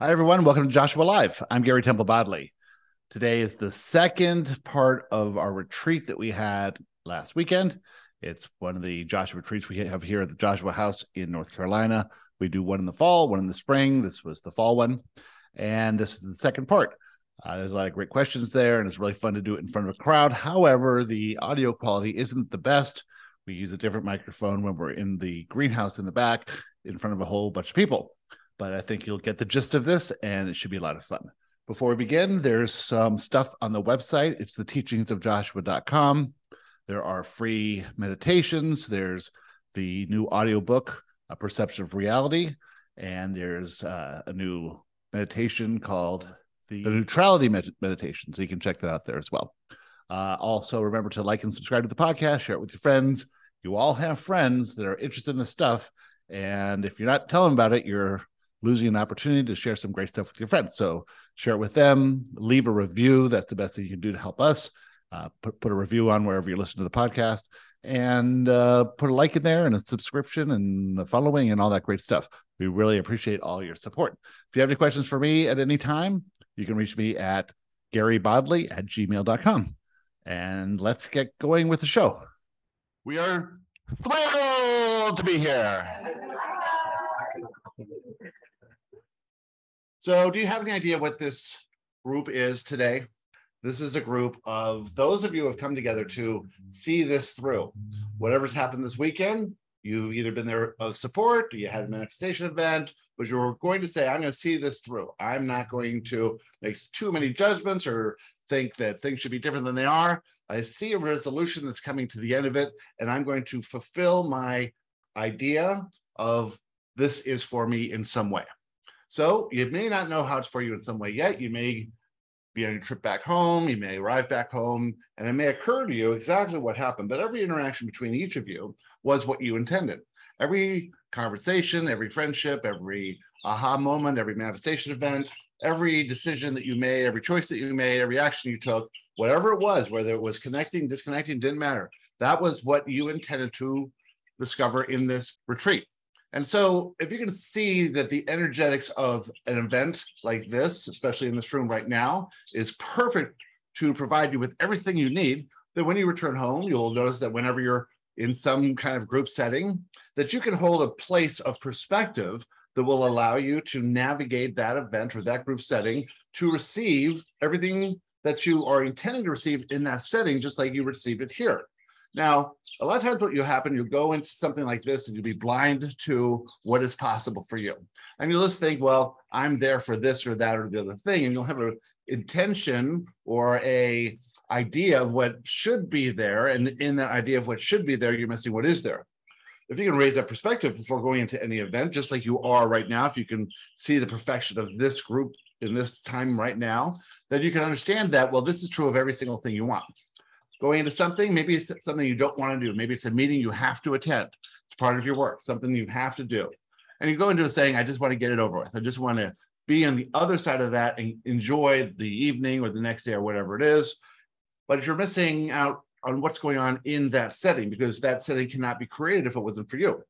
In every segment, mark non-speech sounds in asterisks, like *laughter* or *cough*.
Hi, everyone. Welcome to Joshua Live. I'm Gary Temple Bodley. Today is the second part of our retreat that we had last weekend. It's one of the Joshua retreats we have here at the Joshua House in North Carolina. We do one in the fall, one in the spring. This was the fall one. And this is the second part. Uh, there's a lot of great questions there, and it's really fun to do it in front of a crowd. However, the audio quality isn't the best. We use a different microphone when we're in the greenhouse in the back in front of a whole bunch of people but I think you'll get the gist of this and it should be a lot of fun. Before we begin, there's some stuff on the website. It's the teachings of Joshua.com. There are free meditations. There's the new audiobook, A Perception of Reality. And there's uh, a new meditation called the, the Neutrality Med- Meditation. So you can check that out there as well. Uh, also, remember to like and subscribe to the podcast, share it with your friends. You all have friends that are interested in this stuff. And if you're not telling about it, you're losing an opportunity to share some great stuff with your friends. So share it with them, leave a review. That's the best thing you can do to help us. Uh, put, put a review on wherever you listen to the podcast and uh, put a like in there and a subscription and a following and all that great stuff. We really appreciate all your support. If you have any questions for me at any time, you can reach me at garybodley at gmail.com. And let's get going with the show. We are thrilled to be here. So, do you have any idea what this group is today? This is a group of those of you who have come together to see this through. Whatever's happened this weekend, you've either been there of support, or you had a manifestation event, but you're going to say, I'm going to see this through. I'm not going to make too many judgments or think that things should be different than they are. I see a resolution that's coming to the end of it, and I'm going to fulfill my idea of this is for me in some way. So you may not know how it's for you in some way yet. You may be on your trip back home, you may arrive back home, and it may occur to you exactly what happened. But every interaction between each of you was what you intended. Every conversation, every friendship, every aha moment, every manifestation event, every decision that you made, every choice that you made, every action you took, whatever it was, whether it was connecting, disconnecting, didn't matter. That was what you intended to discover in this retreat. And so, if you can see that the energetics of an event like this, especially in this room right now, is perfect to provide you with everything you need, then when you return home, you'll notice that whenever you're in some kind of group setting, that you can hold a place of perspective that will allow you to navigate that event or that group setting to receive everything that you are intending to receive in that setting, just like you received it here. Now, a lot of times what you happen, you go into something like this and you'll be blind to what is possible for you. And you'll just think, well, I'm there for this or that or the other thing. And you'll have an intention or a idea of what should be there. And in that idea of what should be there, you're missing what is there. If you can raise that perspective before going into any event, just like you are right now, if you can see the perfection of this group in this time right now, then you can understand that, well, this is true of every single thing you want going into something, maybe it's something you don't want to do. Maybe it's a meeting you have to attend. It's part of your work, something you have to do. And you go into it saying, I just want to get it over with. I just want to be on the other side of that and enjoy the evening or the next day or whatever it is. But you're missing out on what's going on in that setting because that setting cannot be created if it wasn't for you.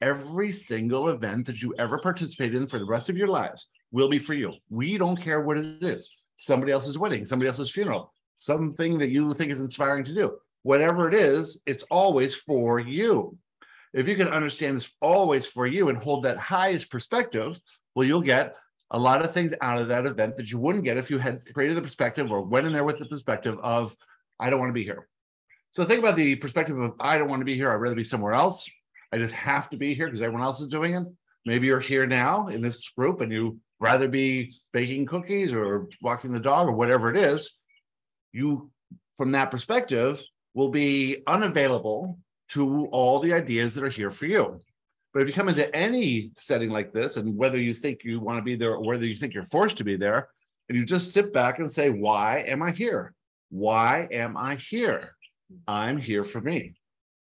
Every single event that you ever participate in for the rest of your lives will be for you. We don't care what it is. Somebody else's wedding, somebody else's funeral, something that you think is inspiring to do. Whatever it is, it's always for you. If you can understand it's always for you and hold that highest perspective, well, you'll get a lot of things out of that event that you wouldn't get if you had created the perspective or went in there with the perspective of, I don't want to be here. So think about the perspective of, I don't want to be here. I'd rather be somewhere else. I just have to be here because everyone else is doing it. Maybe you're here now in this group and you rather be baking cookies or walking the dog or whatever it is you, from that perspective, will be unavailable to all the ideas that are here for you. But if you come into any setting like this, and whether you think you want to be there or whether you think you're forced to be there, and you just sit back and say, Why am I here? Why am I here? I'm here for me.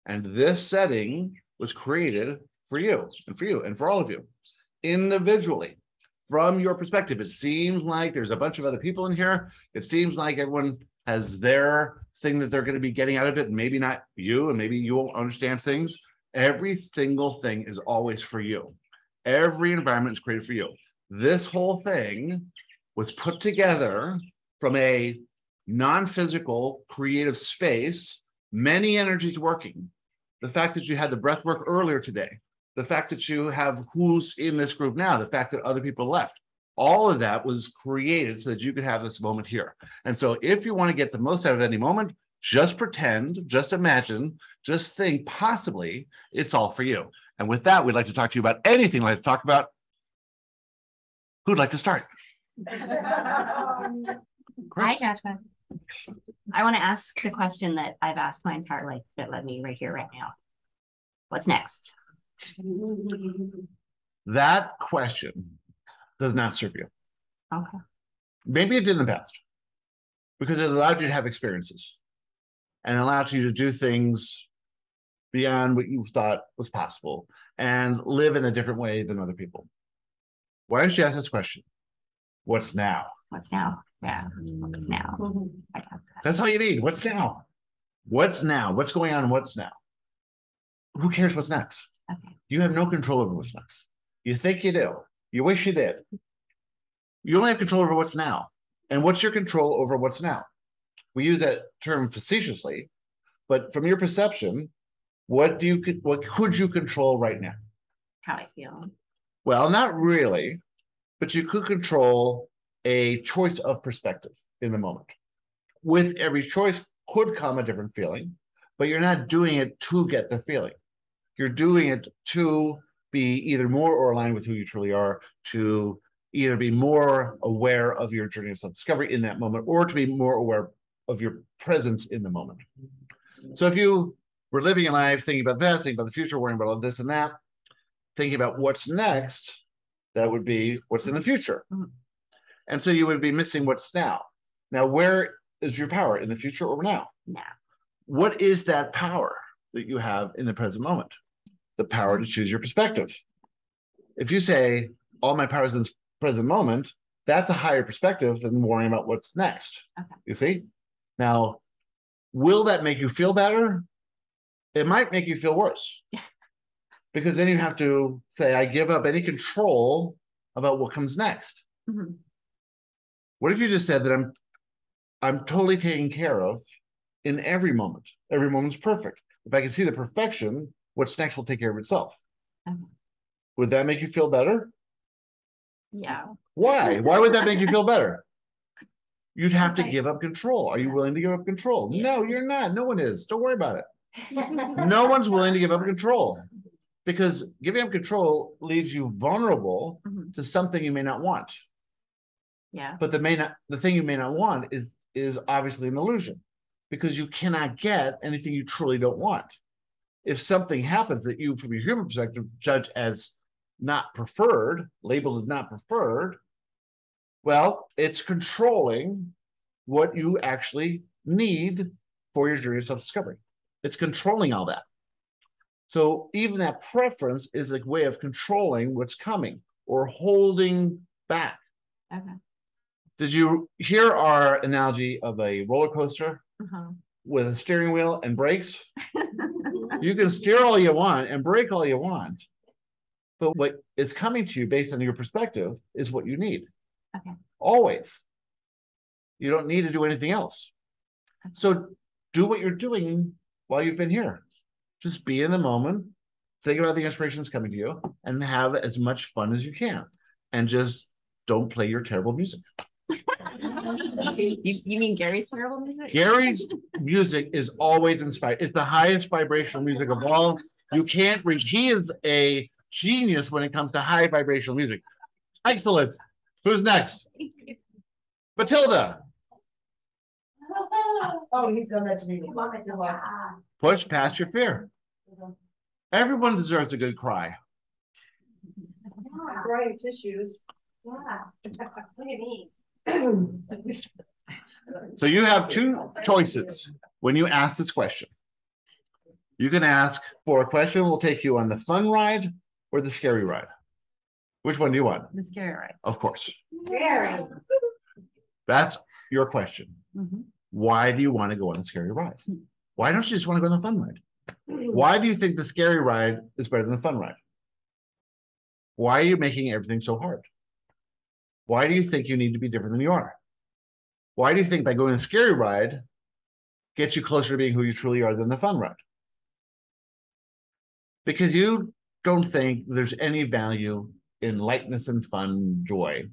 And this setting was created for you and for you and for all of you individually from your perspective. It seems like there's a bunch of other people in here. It seems like everyone has their thing that they're going to be getting out of it, and maybe not you, and maybe you won't understand things. Every single thing is always for you. Every environment is created for you. this whole thing was put together from a non-physical creative space, many energies working. The fact that you had the breath work earlier today, the fact that you have who's in this group now, the fact that other people left, all of that was created so that you could have this moment here. And so if you want to get the most out of any moment, just pretend, just imagine, just think possibly it's all for you. And with that, we'd like to talk to you about anything you'd like to talk about. Who'd like to start? Hi, Chris? Joshua. I want to ask the question that I've asked my entire life that led me right here, right now. What's next? That question does not serve you. Okay. Maybe it did in the past because it allowed you to have experiences and allowed you to do things beyond what you thought was possible and live in a different way than other people. Why don't you ask this question? What's now? What's now? Yeah. What's now? Mm-hmm. I got that. That's all you need. What's now? What's now? What's going on? What's now? Who cares what's next? Okay. You have no control over what's next. You think you do. You wish you did. You only have control over what's now. And what's your control over what's now? We use that term facetiously, but from your perception, what do you what could you control right now? How I feel. Well, not really, but you could control a choice of perspective in the moment. With every choice could come a different feeling, but you're not doing it to get the feeling. You're doing it to be either more or aligned with who you truly are, to either be more aware of your journey of self-discovery in that moment, or to be more aware of your presence in the moment. So if you were living your life thinking about that, thinking about the future, worrying about all this and that, thinking about what's next, that would be what's in the future. Mhm. And so you would be missing what's now. Now, where is your power in the future or now? Now. What is that power that you have in the present moment? The power to choose your perspective. If you say, all my power is in this present moment, that's a higher perspective than worrying about what's next. Okay. You see? Now, will that make you feel better? It might make you feel worse. because then you have to say, I give up any control about what comes next. Mhm. What if you just said that I'm I'm totally taken care of in every moment? Every moment's perfect. If I can see the perfection, what's next will take care of itself. Would that make you feel better? Yeah. Why? Why would that make you feel better? *laughs* You'd have to Okay. give up control. Are you willing to give up control? No, you're not. No one is. Don't worry about it. *laughs* No one's willing to give up control because giving up control leaves you vulnerable Mhm. to something you may not want. Yeah. But the may not the thing you may not want is is obviously an illusion because you cannot get anything you truly don't want. If something happens that you, from your human perspective, judge as not preferred, labeled as not preferred, well, it's controlling what you actually need for your journey of self-discovery. It's controlling all that. So even that preference is a way of controlling what's coming or holding back. Okay. Did you hear our analogy of a roller coaster Uh-huh. With a steering wheel and brakes? *laughs* You can steer all you want and brake all you want. But what is coming to you based on your perspective is what you need. Okay. Always. You don't need to do anything else. So do what you're doing while you've been here. Just be in the moment, think about the inspiration that's coming to you, and have as much fun as you can. And just don't play your terrible music. You, you mean Gary's terrible music? Gary's music is always inspired. It's the highest vibrational music of all. You can't reach. He is a genius when it comes to high vibrational music. Excellent. Who's next? Matilda. *laughs* Oh, he's on that meeting. Push past your fear. Everyone deserves a good cry. Drying tissues. Yeah. *laughs* What do you mean? So you have two choices when you ask this question. You can ask for a question will take you on the fun ride or the scary ride. Which one do you want? The scary ride. Of course. Very. That's your question. Mhm. Why do you want to go on the scary ride? Why don't you just want to go on the fun ride? Why do you think the scary ride is better than the fun ride? Why are you making everything so hard? Why do you think you need to be different than you are? Why do you think that going a scary ride gets you closer to being who you truly are than the fun ride? Because you don't think there's any value in lightness and fun joy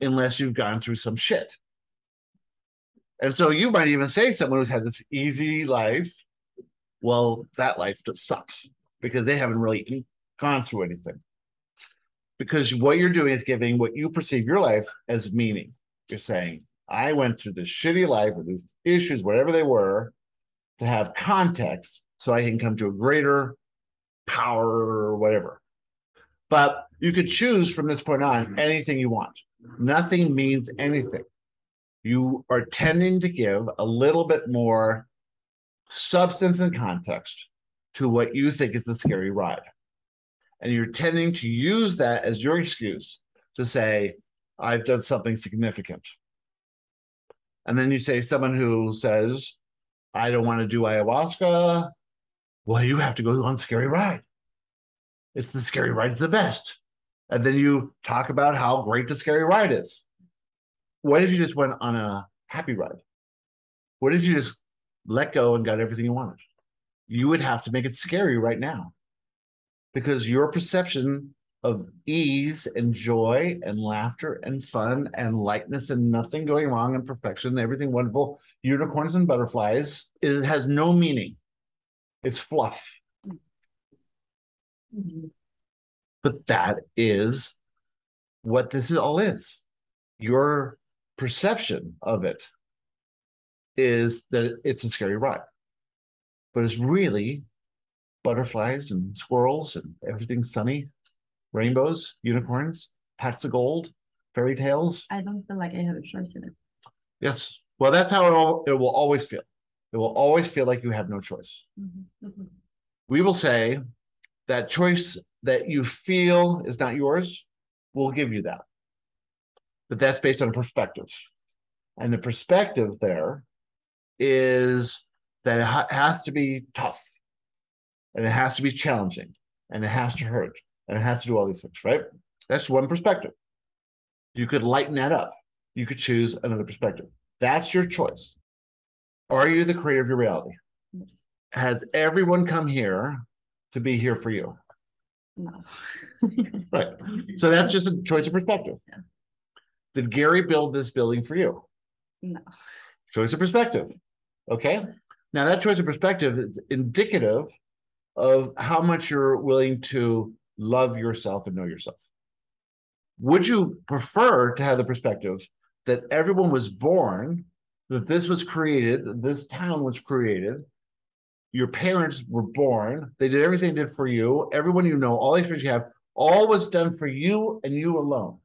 unless you've gone through some shit. And so you might even say someone who's had this easy life, well, that life just sucks because they haven't really gone through anything. Because what you're doing is giving what you perceive your life as meaning. You're saying, I went through this shitty life with these issues, whatever they were, to have context so I can come to a greater power or whatever. But you could choose from this point on anything you want. Nothing means anything. You are tending to give a little bit more substance and context to what you think is the scary ride. And you're tending to use that as your excuse to say, I've done something significant. And then you say, someone who says, I don't want to do ayahuasca. Well, you have to go on scary ride. It's the scary ride is the best. And then you talk about how great the scary ride is. What if you just went on a happy ride? What if you just let go and got everything you wanted? You would have to make it scary right now because your perception of ease and joy and laughter and fun and lightness and nothing going wrong and perfection, and everything wonderful, unicorns and butterflies, it has no meaning. It's fluff. Mm-hmm. But that is what this is all is. Your perception of it is that it's a scary ride. But it's really butterflies and squirrels and everything sunny, rainbows, unicorns, hats of gold, fairy tales. I don't feel like I have a choice in it. Yes. Well, that's how it, all, it will always feel. It will always feel like you have no choice. Mm-hmm. Mm-hmm. We will say that choice that you feel is not yours, we'll give you that. But that's based on a perspective. And the perspective there is that it ha- has to be tough and it has to be challenging and it has to hurt and it has to do all these things, right? That's one perspective. You could lighten that up. You could choose another perspective. That's your choice. Are you the creator of your reality? Yes. Has everyone come here to be here for you? No. *laughs* Right. So that's just a choice of perspective. Yeah. Did Gary build this building for you? No. Choice of perspective. Okay. Now that choice of perspective is indicative of how much you're willing to love yourself and know yourself. Would you prefer to have the perspective that everyone was born, that this was created, this town was created, your parents were born, they did everything they did for you, everyone you know, all the experience you have, all was done for you and you alone.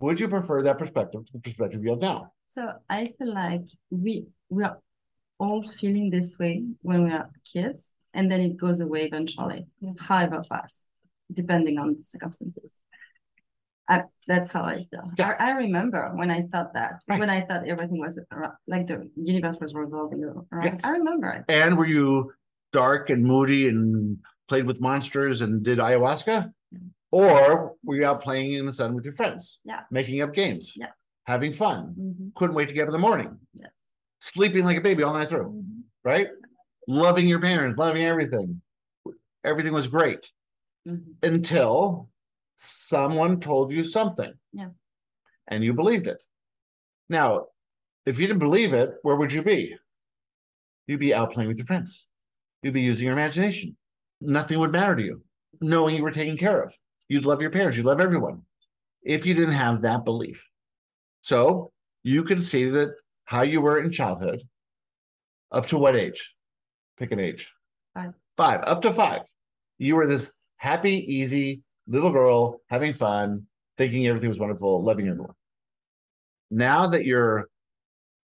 Would you prefer that perspective to the perspective you have now? So I feel like we we are all feeling this way when we are kids, and then it goes away eventually, however fast, depending on the circumstances. I, that's how I feel. Yeah. I, I remember when I thought that, Right. when I thought everything was like the universe was revolving around. Yes. I remember it. And were you dark and moody and played with monsters and did ayahuasca? Yeah. Or were you out playing in the sun with your friends? Yeah. Making up games? Yeah. Having fun? Mhm. Couldn't wait to get up in the morning? Yes. Sleeping like a baby all night through, Mhm. right? Loving your parents, loving everything. Everything was great Mhm. until someone told you something. Yeah. And you believed it. Now, if you didn't believe it, where would you be? You'd be out playing with your friends. You'd be using your imagination. Nothing would matter to you, knowing you were taken care of. You'd love your parents, you'd love everyone if you didn't have that belief. So you can see that how you were in childhood up to what age? Pick an age. Five. Five, up to five. You were this happy, easy little girl having fun, thinking everything was wonderful, loving everyone. Now that you're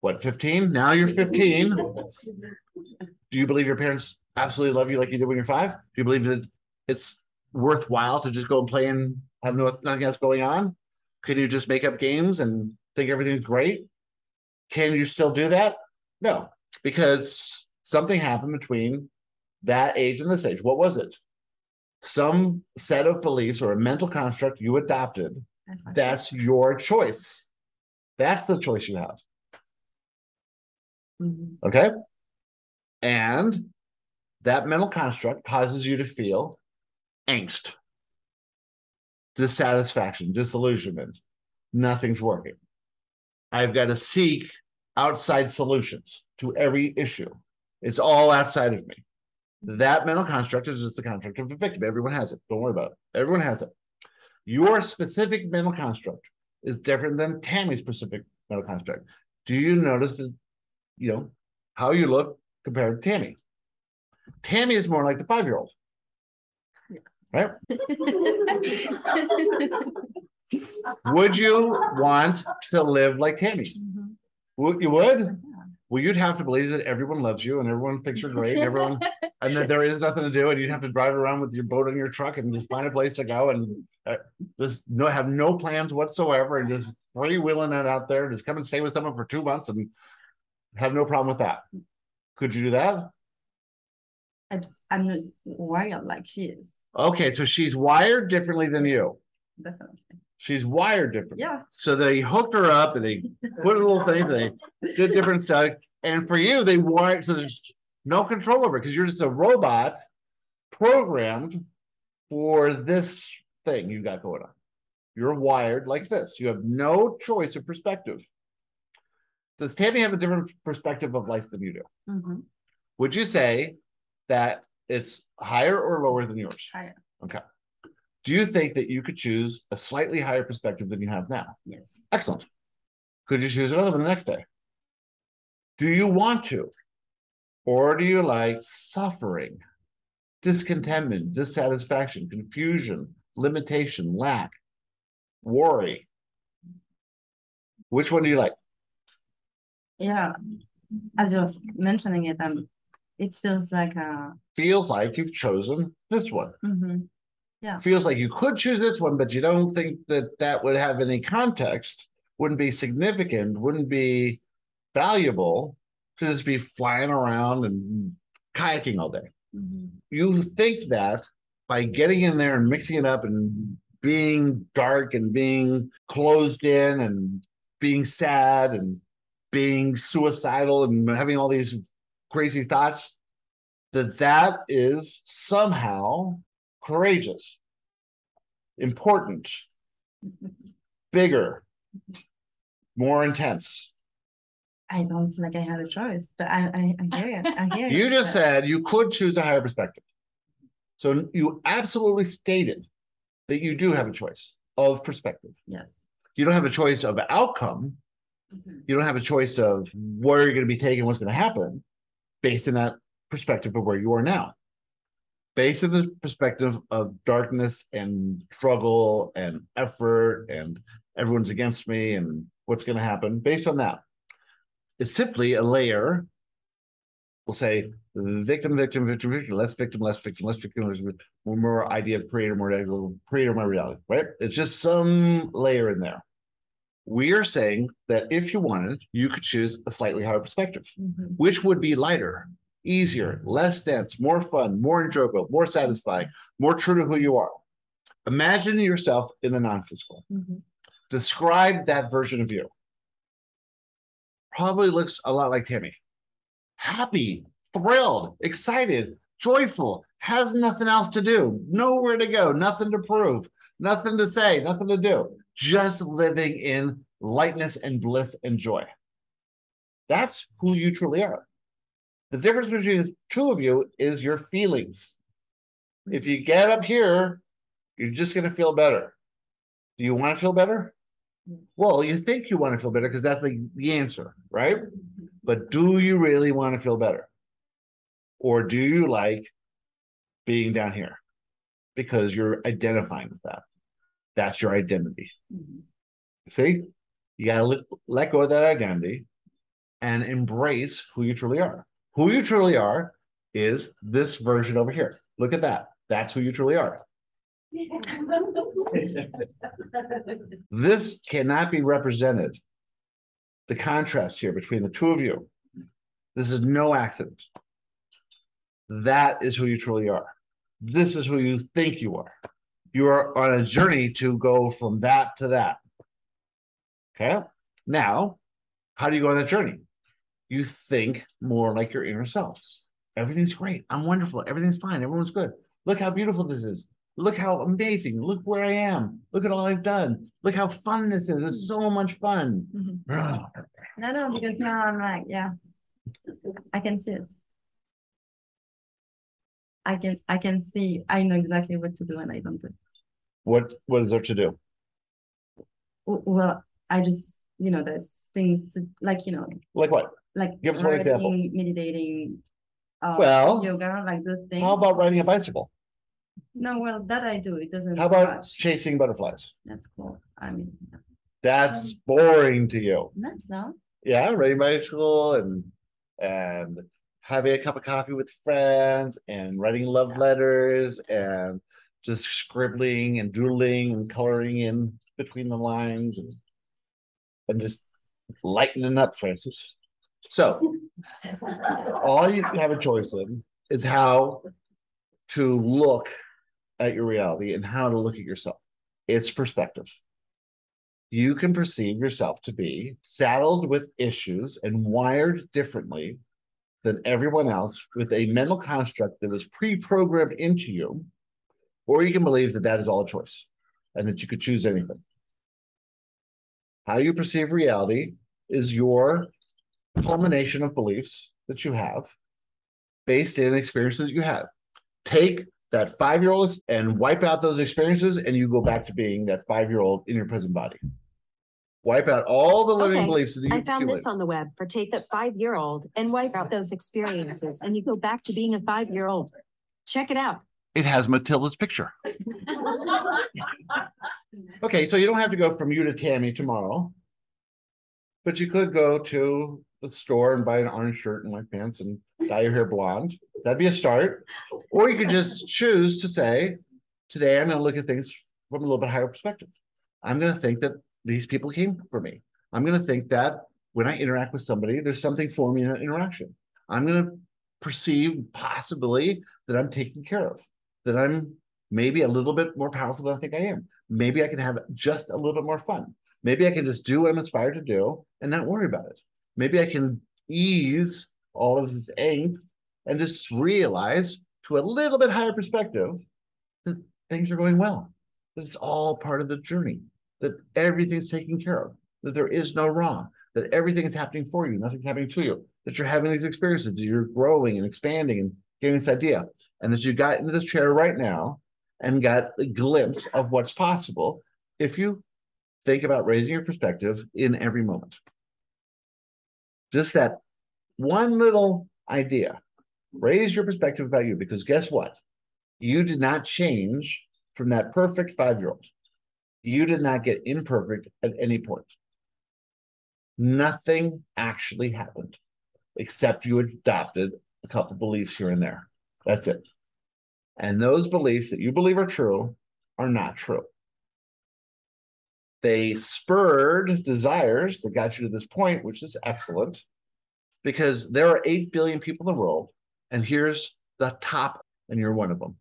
what, 15? Now you're 15. Do you believe your parents absolutely love you like you did when you're five? Do you believe that it's worthwhile to just go and play and have no, nothing else going on? Can you just make up games and think everything's great? Can you still do that? No, because something happened between that age and this age. What was it? Some set of beliefs or a mental construct you adopted That's your choice. That's the choice you have. Mhm. Okay. And that mental construct causes you to feel angst, dissatisfaction, disillusionment. Nothing's working. I've got to seek outside solutions to every issue. It's all outside of me. That mental construct is just the construct of a victim. Everyone has it. Don't worry about it. Everyone has it. Your specific mental construct is different than Tammy's specific mental construct. Do you notice that, you know, how you look compared to Tammy? Tammy is more like the five year old. Right? *laughs* Would you want to live like Tammy? Mhm. You would? Well, you'd have to believe that everyone loves you and everyone thinks you're great and everyone *laughs* and that there is nothing to do and you'd have to drive around with your boat on your truck and just find a place to go and uh, just no have no plans whatsoever and just free wheeling it out there just come and stay with someone for two months and have no problem with that. Could you do that? I'm just wired like she is, Okay, so she's wired differently than you. definitely. She's wired different. Yeah. So they hooked her up and they put a little thing, they did different stuff. And for you, they wired so there's no control over it because you're just a robot programmed for this thing you got going on. You're wired like this. You have no choice of perspective. Does Tammy have a different perspective of life than you do? Mhm. Would you say that it's higher or lower than yours? Higher. Okay. Do you think that you could choose a slightly higher perspective than you have now? Yes. Excellent. Could you choose another one the next day? Do you want to? Or do you like suffering, discontentment, dissatisfaction, confusion, limitation, lack, worry? Which one do you like? Yeah. As you was mentioning it, um, it feels like a. Feels like you've chosen this one. Mhm. Feels like you could choose this one, but you don't think that that would have any context, wouldn't be significant, wouldn't be valuable to just be flying around and kayaking all day. Mhm. you think that by getting in there and mixing it up and being dark and being closed in and being sad and being suicidal and having all these crazy thoughts that that is somehow courageous important *laughs* bigger more intense I don't feel like I had a choice, but I I, I hear you. I hear You You just but- said you could choose a higher perspective. So you absolutely stated that you do have a choice of perspective. Yes. You don't have a choice of outcome. Mhm. You don't have a choice of where you're going to be taken, what's going to happen, based on that perspective of where you are now. Based on the perspective of darkness and struggle and effort and everyone's against me and what's going to happen, based on that. It's simply a layer. We'll say victim, victim, victim, victim, less victim, less victim, less victim, less victim, more idea of creator, more idea of creator, my reality, right? It's just some layer in there. We are saying that if you wanted, you could choose a slightly higher perspective, Mhm. which would be lighter, easier, less dense, more fun, more enjoyable, more satisfying, more true to who you are. Imagine yourself in the non physical. Mhm. Describe that version of you. Probably looks a lot like Tammy. Happy, thrilled, excited, joyful, has nothing else to do, nowhere to go, nothing to prove, nothing to say, nothing to do, just living in lightness and bliss and joy. That's who you truly are. The difference between the two of you is your feelings. If you get up here, you're just going to feel better. Do you want to feel better? Well, you think you want to feel better because that's the, the answer, right? But do you really want to feel better? Or do you like being down here? Because you're identifying with that. That's your identity. Mhm. See, you got to let, let go of that identity and embrace who you truly are. Who you truly are is this version over here. Look at that. That's who you truly are. *laughs* This cannot be represented. The contrast here between the two of you. This is no accident. That is who you truly are. This is who you think you are. You are on a journey to go from that to that. Okay. Now, how do you go on that journey? You think more like your inner selves. Everything's great. I'm wonderful. Everything's fine. Everyone's good. Look how beautiful this is. Look how amazing. Look where I am. Look at all I've done. Look how fun this is. It's so much fun. Mhm. Ah, No, no, because now I'm like, yeah, I can see it. I can, I can see, I know exactly what to do and I don't do. it. What what is there to do? Well, I just, you know, there's things to, like, you know, Like what? Like. Give us one example. writing, Meditating. uh, Well, Yoga, like those things. How about riding a bicycle? No, well, that I do, it doesn't. How about chasing butterflies? That's cool, I mean, That's boring to you. that's not, Yeah, riding bicycle and and having a cup of coffee with friends and writing love letters and just scribbling and doodling and coloring in between the lines and and just lightening up, Francis. So *laughs* all you have a choice in is how to look at your reality and how to look at yourself. It's perspective. You can perceive yourself to be saddled with issues and wired differently than everyone else with a mental construct that was pre programmed into you, or you can believe that that is all a choice and that you could choose anything. How you perceive reality is your culmination of beliefs that you have based in experiences that you have. Take that five year old and wipe out those experiences, and you go back to being that five year old in your present body. Wipe out all the limiting Okay, beliefs that you I found this on the web for take that five-year-old and wipe out those experiences and you go back to being a five-year-old. Check it out. It has Matilda's picture. Okay, so you don't have to go from you to Tammy tomorrow. But you could go to the store and buy an orange shirt and white pants and dye your hair blonde. That'd be a start. Or you could just choose to say, today I'm gonna look at things from a little bit higher perspective. I'm gonna think that these people came for me. I'm gonna think that when I interact with somebody, there's something for me in that interaction. I'm gonna perceive possibly that I'm taken care of, that I'm maybe a little bit more powerful than I think I am. Maybe I can have just a little bit more fun. Maybe I can just do what I'm inspired to do and not worry about it. Maybe I can ease all of this angst and just realize to a little bit higher perspective that things are going well, that it's all part of the journey, that everything's taken care of, that there is no wrong, that everything is happening for you, nothing's happening to you, that you're having these experiences, that you're growing and expanding and getting this idea, and that you got into this chair right now and got a glimpse of what's possible if you think about raising your perspective in every moment. Just that one little idea. Raise your perspective about you because guess what? You did not change from that perfect five year old. You did not get imperfect at any point. Nothing actually happened except you adopted a couple beliefs here and there. That's it. And those beliefs that you believe are true are not true. They spurred desires that got you to this point, which is excellent because there are 8 billion people in the world, and here's the top, and you're one of them.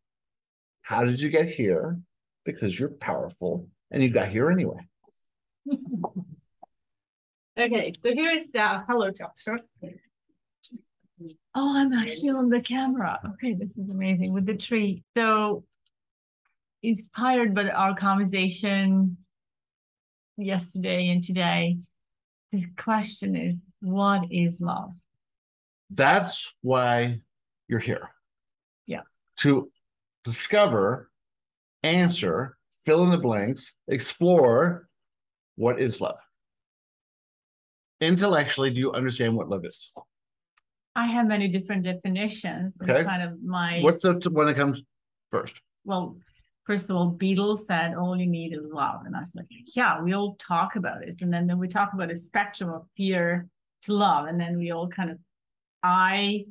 How did you get here? Because you're powerful and you got here anyway. *laughs* Okay, so here is the uh, hello Joshua. Oh, I'm actually on the camera. Okay, this is amazing with the tree. So inspired by our conversation yesterday and today, the question is, what is love? That's why you're here. Yeah. To discover, answer, fill in the blanks, explore what is love. Intellectually, do you understand what love is? I have many different definitions Okay. kind of my What's the one that comes first? well, first of all, Beatles said all you need is love. And I was like, yeah, we all talk about it. And then, then we talk about a spectrum of fear to love. And then we all kind of, I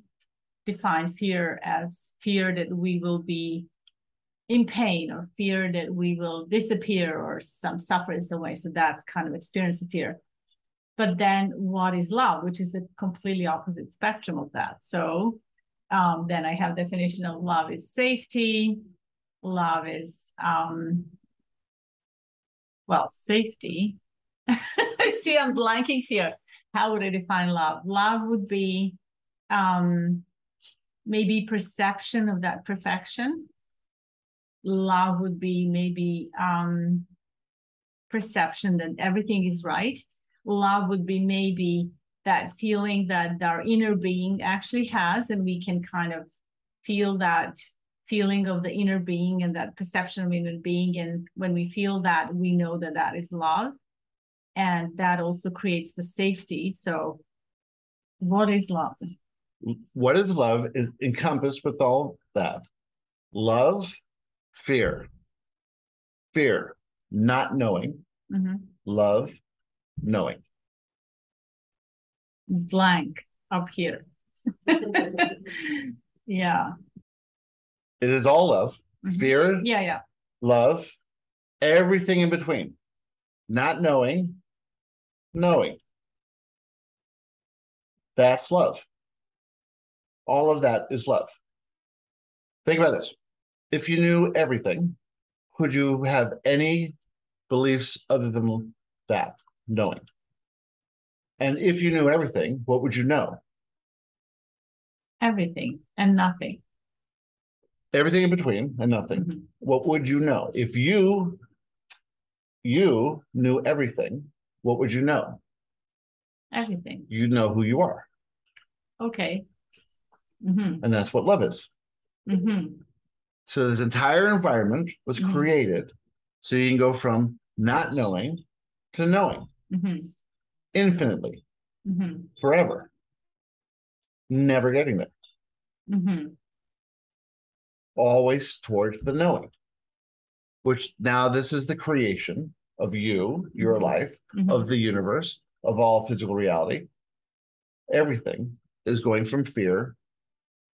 define fear as fear that we will be in pain or fear that we will disappear or some suffer in some way. So that's kind of experience of fear. But then what is love, which is a completely opposite spectrum of that. So um, then I have definition of love is safety, love is um well safety. I *laughs* see i'm blanking here. How would i define love? Love would be um maybe perception of that perfection. Love would be maybe um perception that everything is right. Love would be maybe that feeling that our inner being actually has and we can kind of feel that feeling of the inner being and that perception of inner being and when we feel that we know that that is love and that also creates the safety so what is love What is love is encompassed with all that. Love, fear. Fear, not knowing. Mhm. Love, knowing. blank up here *laughs* yeah It is all love, Mhm. fear, yeah yeah love, everything in between. Not knowing, knowing. That's love. All of that is love. Think about this. If you knew everything, could you have any beliefs other than that, knowing? And if you knew everything, what would you know? everything and nothing Everything in between and nothing. Mhm. What would you know? If you you knew everything, what would you know? everything You know who you are. okay hmm And that's what love is. hmm So this entire environment was Mhm. created so you can go from not knowing to knowing hmm infinitely, hmm forever. Never getting there. Always towards the knowing. Which now this is the creation of you, your Mhm. life, Mhm. of the universe, of all physical reality. Everything is going from fear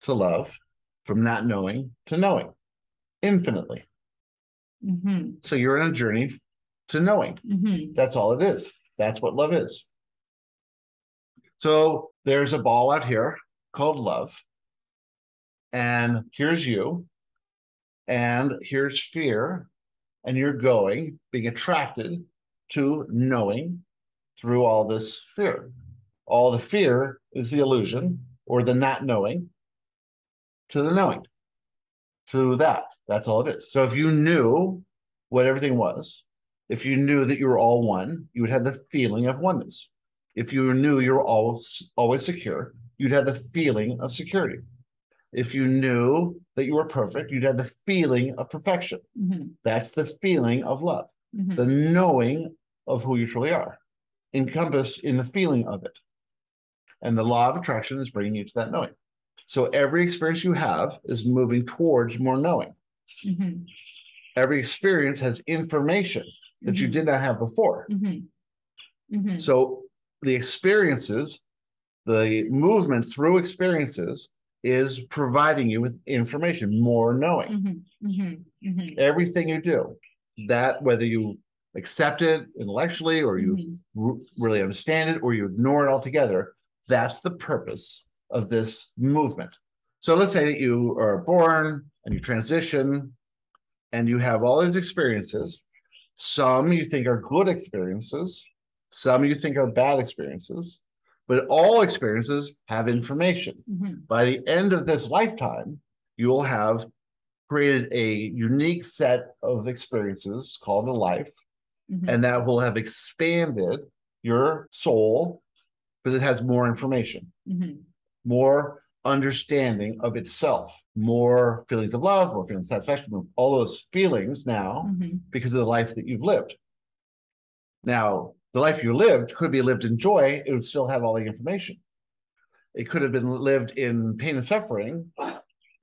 to love, from not knowing to knowing infinitely. hmm So you're in a journey to knowing. hmm That's all it is. That's what love is. So there's a ball out here called love. And here's you. And here's fear. And you're going, being attracted to knowing through all this fear. All the fear is the illusion or the not knowing to the knowing, to that. That's all it is. So if you knew what everything was, if you knew that you were all one, you would have the feeling of oneness. If you knew you were always always secure, you'd have the feeling of security. If you knew that you were perfect, you'd have the feeling of perfection. hmm That's the feeling of love, hmm the knowing of who you truly are, encompassed in the feeling of it. And the law of attraction is bringing you to that knowing. So every experience you have is moving towards more knowing. hmm Every experience has information that you Mhm. did not have before. hmm hmm So the experiences, the movement through experiences is providing you with information, more knowing. hmm hmm hmm Everything you do, that whether you accept it intellectually or you r- really understand it or you ignore it altogether, that's the purpose of this movement. So let's say that you are born and you transition and you have all these experiences. Some you think are good experiences, some you think are bad experiences, but all experiences have information. hmm By the end of this lifetime, you will have created a unique set of experiences called a life hmm and that will have expanded your soul because it has more information, hmm more understanding of itself, more feelings of love, more feelings of satisfaction, all those feelings now hmm because of the life that you've lived. Now, the life you lived could be lived in joy, it would still have all the information. It could have been lived in pain and suffering,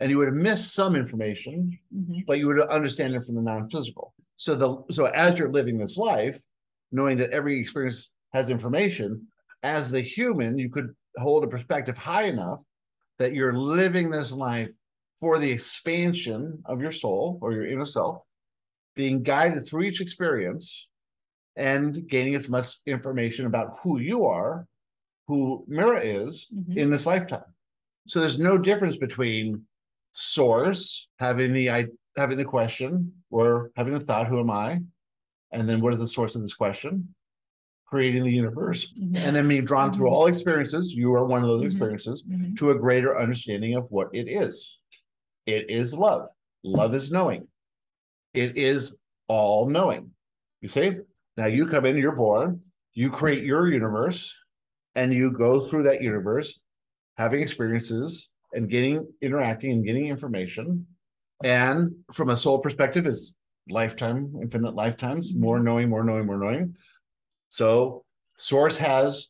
and you would have missed some information hmm but you would understand it from the non-physical. So the so as you're living this life, knowing that every experience has information, as the human, you could hold a perspective high enough that you're living this life for the expansion of your soul or your inner self, being guided through each experience and gaining as much information about who you are, who Mira is hmm in this lifetime. So there's no difference between source having the having the question or having the thought, who am I? And then what is the source of this question? Creating the universe Mhm, and then being drawn through Mhm. all experiences. You are one of those Mhm. experiences mhm, to a greater understanding of what it is. It is love. Love is knowing. It is all knowing. You see? Now you come in, you're born, you create your universe, and you go through that universe, having experiences and getting interacting and getting information. And from a soul perspective, is lifetime, infinite lifetimes, more knowing, more knowing, more knowing. So source has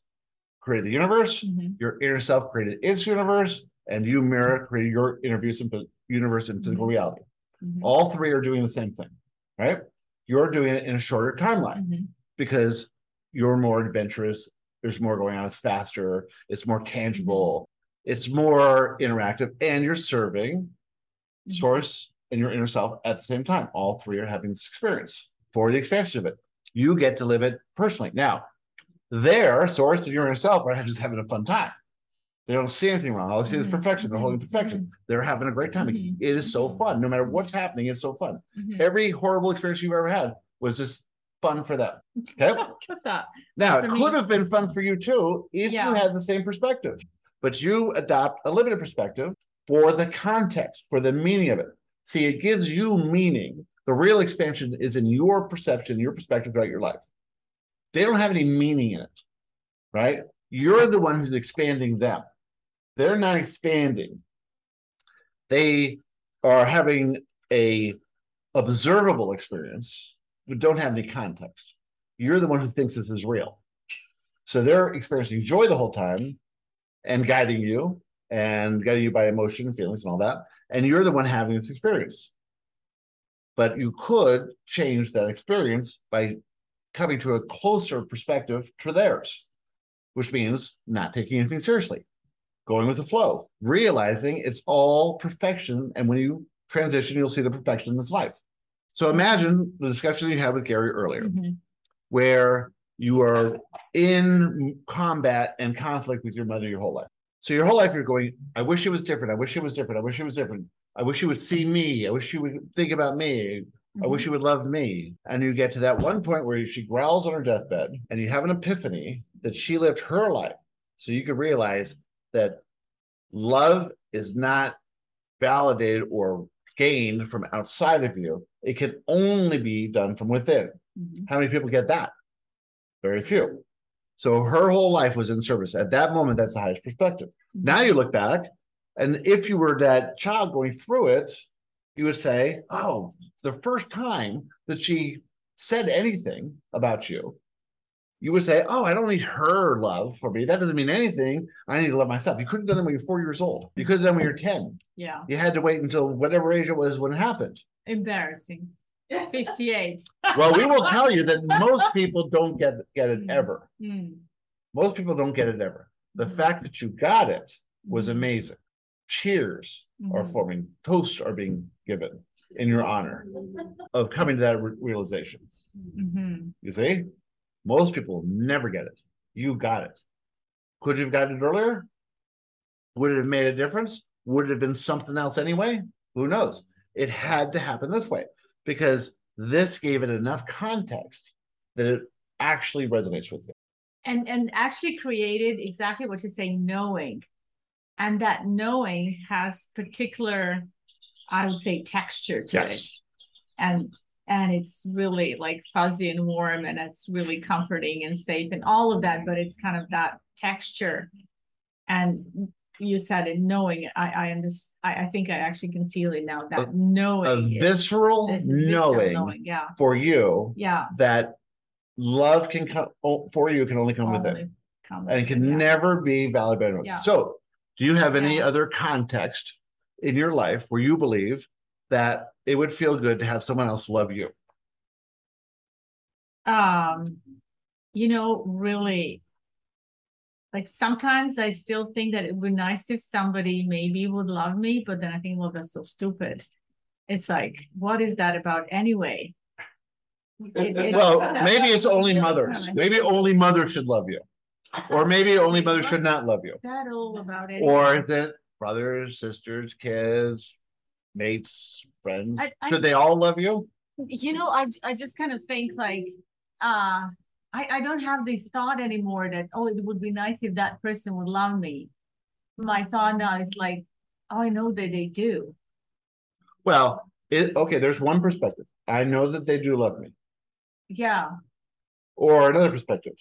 created the universe, mhm, your inner self created its universe, and you mirror created your interviews and universe and physical Mhm. reality. mhm, All three are doing the same thing, right? You're doing it in a shorter timeline mhm, because you're more adventurous. There's more going on. It's faster. It's more tangible. It's more interactive, and you're serving Mhm. source and your inner self at the same time. All three are having this experience for the expansion of it. You get to live it personally. Now, their source and your inner self are just having a fun time. They don't see anything wrong. All they see is Mhm, perfection. They're holding mhm, perfection. They're having a great time. It is so fun. No matter what's happening, it's so fun. Every horrible experience you've ever had was just fun for them. Okay. *laughs* That. Now, it For me- could have been fun for you too if Yeah. you had the same perspective, but you adopt a limited perspective for the context, for the meaning of it. See, it gives you meaning. The real expansion is in your perception, your perspective throughout your life. They don't have any meaning in it, right? You're the one who's expanding them. They're not expanding. They are having a observable experience, but don't have any context. You're the one who thinks this is real. So they're experiencing joy the whole time and guiding you and guiding you by emotion and feelings and all that. And you're the one having this experience. But you could change that experience by coming to a closer perspective to theirs, which means not taking anything seriously, going with the flow, realizing it's all perfection. And when you transition, you'll see the perfection in this life. So imagine the discussion you had with Gary earlier Mhm, where you are in combat and conflict with your mother your whole life. So your whole life you're going, I wish it was different. I wish it was different. I wish it was different. I wish you would see me. I wish you would think about me. I wish you would love me. And you get to that one point where she growls on her deathbed and you have an epiphany that she lived her life. So you could realize that love is not validated or gained from outside of you. It can only be done from within. mhm, How many people get that? Very few. So her whole life was in service. At that moment, that's the highest perspective. Now you look back, and if you were that child going through it, you would say, Oh, the first time that she said anything about you, you would say, Oh, I don't need her love for me. That doesn't mean anything. I need to love myself. You couldn't have done that when you're four years old. You could have done when you're 10. Yeah, You had to wait until whatever age it was when it happened. embarrassing. Fifty-eight. Well, we will tell you that *laughs* most people don't get, get it Mm. ever. Mm, Most people don't get it ever. The Mhm. fact that you got it was mhm, amazing. Cheers are mhm. forming, toasts are being given in your honor of coming to that re- realization. Mhm. You see, most people never get it. You got it. Could you have gotten it earlier? Would it have made a difference? Would it have been something else anyway? Who knows? It had to happen this way because this gave it enough context that it actually resonates with you. And and actually created exactly what you're saying, knowing. And that knowing has particular, I would say, texture to it. And and it's really like fuzzy and warm and it's really comforting and safe and all of that, but it's kind of that texture. And you said it knowing, I I understand I, I think I actually can feel it now, that A knowing. is- visceral this visceral knowing Yeah, for you yeah. that love can come for you can only come only come and can within, yeah. never be valid by anyone. Yeah. So, do you have any Yeah. other context in your life where you believe that it would feel good to have someone else love you? um you know really like sometimes i still think that it would be nice if somebody maybe would love me but then i think well that's so stupid. It's like what is that about anyway? It- it- Well, maybe it's only mothers. Maybe only mothers should love you, or maybe only mothers should not love you, that all about it. Or is that brothers, sisters, kids, mates, friends? I- I- Should they all love you? you know, I, I just kind of think like, uh, I, I don't have this thought anymore that, oh, it would be nice if that person would love me. My thought now is like, oh, I know that they do. Well, it, okay, there's one perspective. I know that they do love me. Yeah. Or another perspective.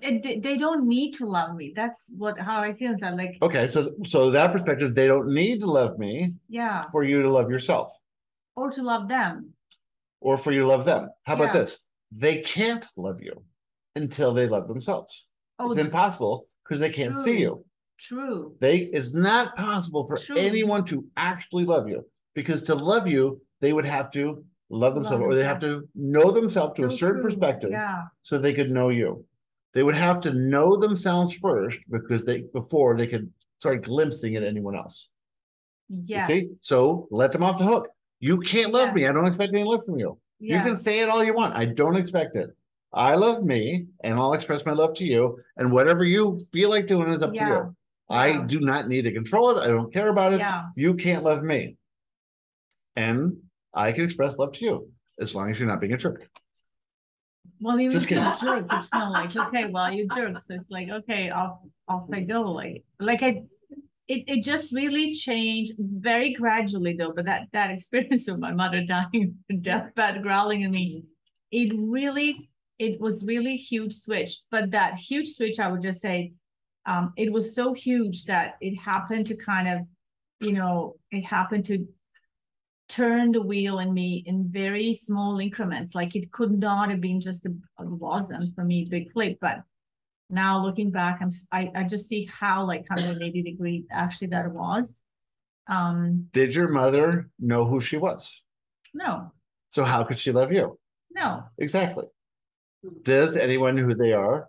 They, they don't need to love me. That's what, how I feel. I'm like, Okay, so so that perspective, they don't need to love me yeah, for you to love yourself or to love them. or for you to love them. How about Yeah. this? They can't love you until they love themselves. Oh, It's impossible because they can't see you. true. They it's not possible for True. anyone to actually love you because to love you, they would have to love themselves or they have to know themselves to a certain true. perspective Yeah, so they could know you. They would have to know themselves first because they before they could start glimpsing at anyone else. You yeah, see? So let them off the hook. You can't love Yeah. me. I don't expect any love from you. Yeah. You can say it all you want. I don't expect it. I love me and I'll express my love to you. And whatever you feel like doing is up to Yeah. you. I do not need to control it. I don't care about it. yeah. You can't love me. And I can express love to you as long as you're not being a jerk. Well, even Just if you're a kidding. jerk, it's kind of like, okay, well, you jerk. So it's like, okay, off, off I go. Like, like I, it, it just really changed very gradually though. But that, that *laughs* experience of my mother dying, *laughs* deathbed growling at me, it really, it was really huge switch. But that huge switch, I would just say, um, it was so huge that it happened to kind of, you know, it happened to turn the wheel in me in very small increments. Like it could not have been just a, wasn't for me big flip, but now looking back, I'm I, I just see how like 180 degree actually that was. Um, Did your mother know who she was? no, So how could she love you? no, Exactly. Does anyone know who they are?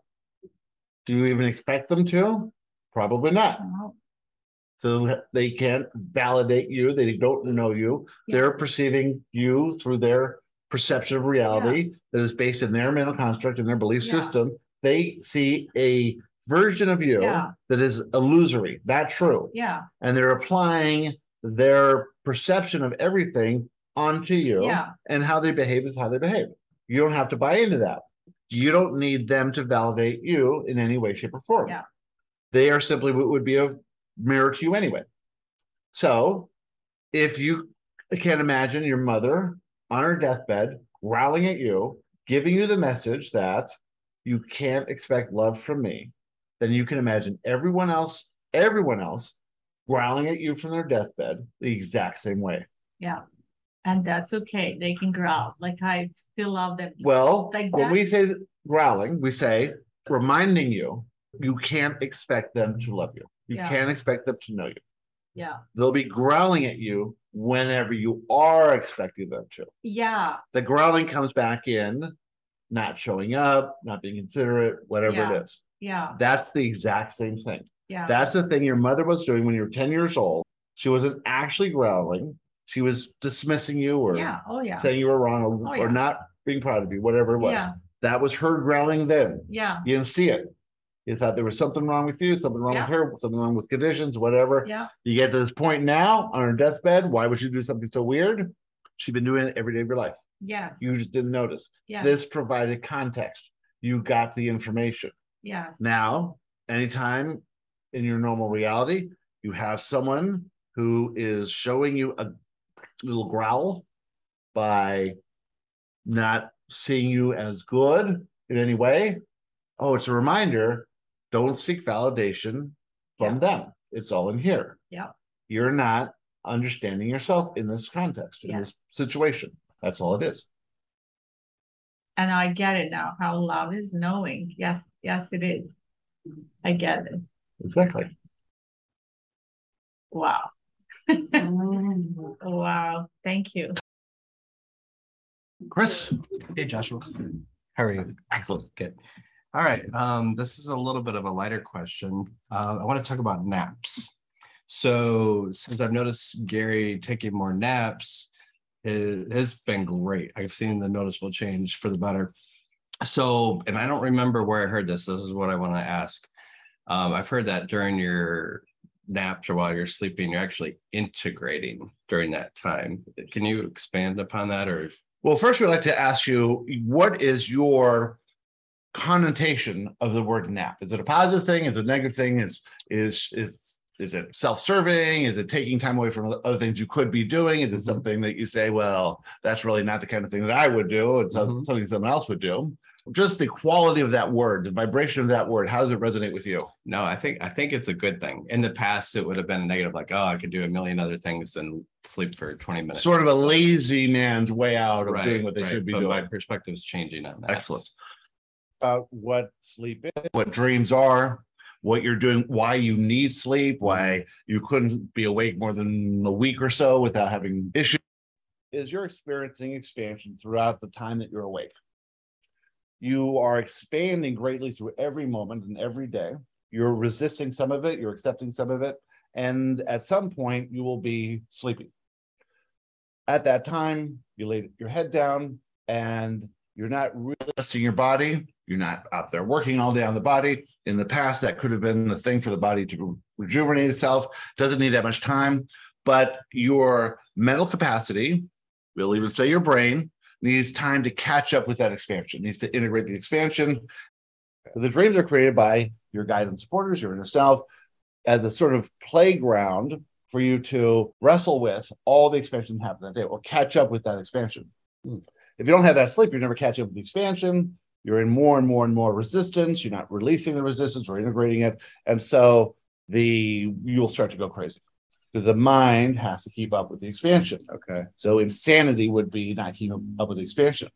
Do you even expect them to? Probably not. no, So they can't validate you. They don't know you. Yeah. They're perceiving you through their perception of reality that is based in their mental construct and their belief Yeah. system. They see a version of you Yeah. that is illusory, not true. yeah, And they're applying their perception of everything onto you. yeah, And how they behave is how they behave. You don't have to buy into that. You don't need them to validate you in any way, shape, or form. Yeah. They are simply what would be a mirror to you anyway. So if you can't imagine your mother on her deathbed growling at you, giving you the message that you can't expect love from me, then you can imagine everyone else, everyone else growling at you from their deathbed the exact same way. yeah. And that's okay. They can growl. Like I still love them. Well, Like when that? we say growling, we say reminding you you can't expect them to love you. You Yeah. can't expect them to know you. Yeah, They'll be growling at you whenever you are expecting them to. yeah, The growling comes back in not showing up, not being considerate, whatever Yeah. it is. yeah, That's the exact same thing. yeah, That's the thing your mother was doing when you were 10 years old. She wasn't actually growling, she was dismissing you or yeah. Oh, yeah, saying you were wrong or, Oh, or not being proud of you, whatever it was. yeah, That was her growling then. yeah, You didn't see it. You thought there was something wrong with you, something wrong Yeah. with her, something wrong with conditions, whatever. yeah, You get to this point now on her deathbed. Why would she do something so weird? She's been doing it every day of your life. yeah, You just didn't notice. yeah, This provided context. You got the information. yeah, Now, anytime in your normal reality, you have someone who is showing you a little growl by not seeing you as good in any way. Oh, it's a reminder don't seek validation from Yeah. them. It's all in here. Yeah. You're not understanding yourself in this context, in Yeah. this situation. That's all it is. And I get it now, how love is knowing. Yes, yes, it is. I get it. Exactly. Wow. *laughs* Wow, thank you. Chris, Hey Joshua, how are you? excellent. Good. All right, um, this is a little bit of a lighter question. Uh, I want to talk about naps. So since I've noticed Gary taking more naps, it, it's been great. I've seen the noticeable change for the better. So, and I don't remember where I heard this. This is what I want to ask. Um, I've heard that during your naps or while you're sleeping, you're actually integrating during that time. Can you expand upon that or? Well, first, we'd like to ask you what is your connotation of the word nap? Is it a positive thing? Is it a negative thing? Is is is is it self-serving? Is it taking time away from other things you could be doing? Is it something that you say, well, that's really not the kind of thing that I would do, and so, Mhm. something someone else would do? Just the quality of that word, the vibration of that word, how does it resonate with you? No, I think, I think it's a good thing. In the past, it would have been negative, like, oh, I could do a million other things than sleep for twenty minutes. Sort of a lazy man's way out of Right, doing what they right. should be But My doing. perspective's changing on that. Excellent. About what sleep is, what dreams are, what you're doing, why you need sleep, why you couldn't be awake more than a week or so without having issues. Is you're experiencing expansion throughout the time that you're awake. You are expanding greatly through every moment and every day. You're resisting some of it, you're accepting some of it, and at some point you will be sleepy. At that time, you lay your head down and you're not really resting your body. You're not out there working all day on the body. In the past, that could have been the thing for the body to rejuvenate itself. Doesn't need that much time, but your mental capacity, we'll even say your brain, needs time to catch up with that expansion, needs to integrate the expansion. The dreams are created by your guidance supporters, your inner self, as a sort of playground for you to wrestle with all the expansion that happened that day or catch up with that expansion. Hmm. If you don't have that sleep, you're never catching up with the expansion. You're in more and more and more resistance. You're not releasing the resistance or integrating it. And so the you'll start to go crazy because the mind has to keep up with the expansion. Okay. So insanity would be not keeping up with the expansion.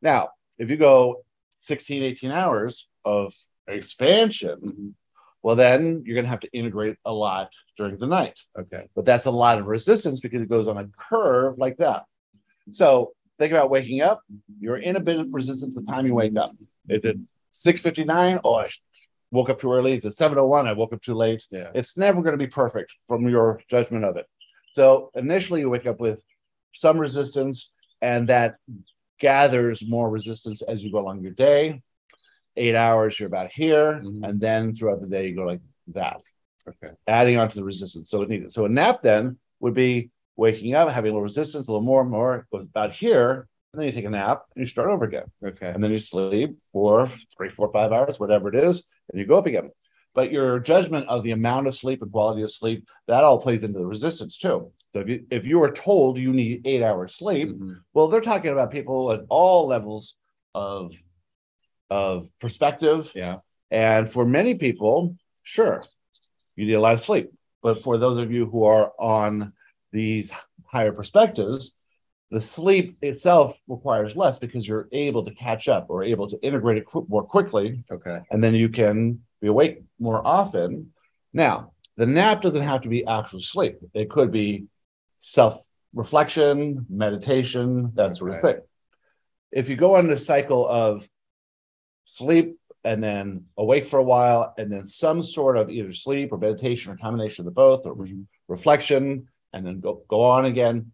Now, if you go 16, 18 hours of expansion, mm-hmm. well, then you're going to have to integrate a lot during the night. Okay. But that's a lot of resistance because it goes on a curve like that. So think about waking up. You're in a bit of resistance the time you wake up. Is it 6:59? Oh, I woke up too early. Is it 7:01? I woke up too late. Yeah. It's never going to be perfect from your judgment of it. So initially, you wake up with some resistance, and that gathers more resistance as you go along your day. Eight hours, you're about here, Mhm. and then throughout the day, you go like that Okay. adding on to the resistance. So it needed. So a nap then would be waking up, having a little resistance, a little more, and more, goes about here, and then you take a nap and you start over again. Okay. And then you sleep for three, four, five hours, whatever it is, and you go up again. But your judgment of the amount of sleep and quality of sleep, that all plays into the resistance too. So if you if you are told you need eight hours sleep, Mhm. well, they're talking about people at all levels of of perspective, Yeah. and for many people, sure, you need a lot of sleep. But for those of you who are on these higher perspectives, the sleep itself requires less because you're able to catch up or able to integrate it qu- more quickly, Okay. and then you can be awake more often. Now, the nap doesn't have to be actual sleep, it could be self reflection, meditation, that sort of thing. If you go on the cycle of sleep and then awake for a while, and then some sort of either sleep or meditation or combination of the both, or re- reflection, and then go, go on again,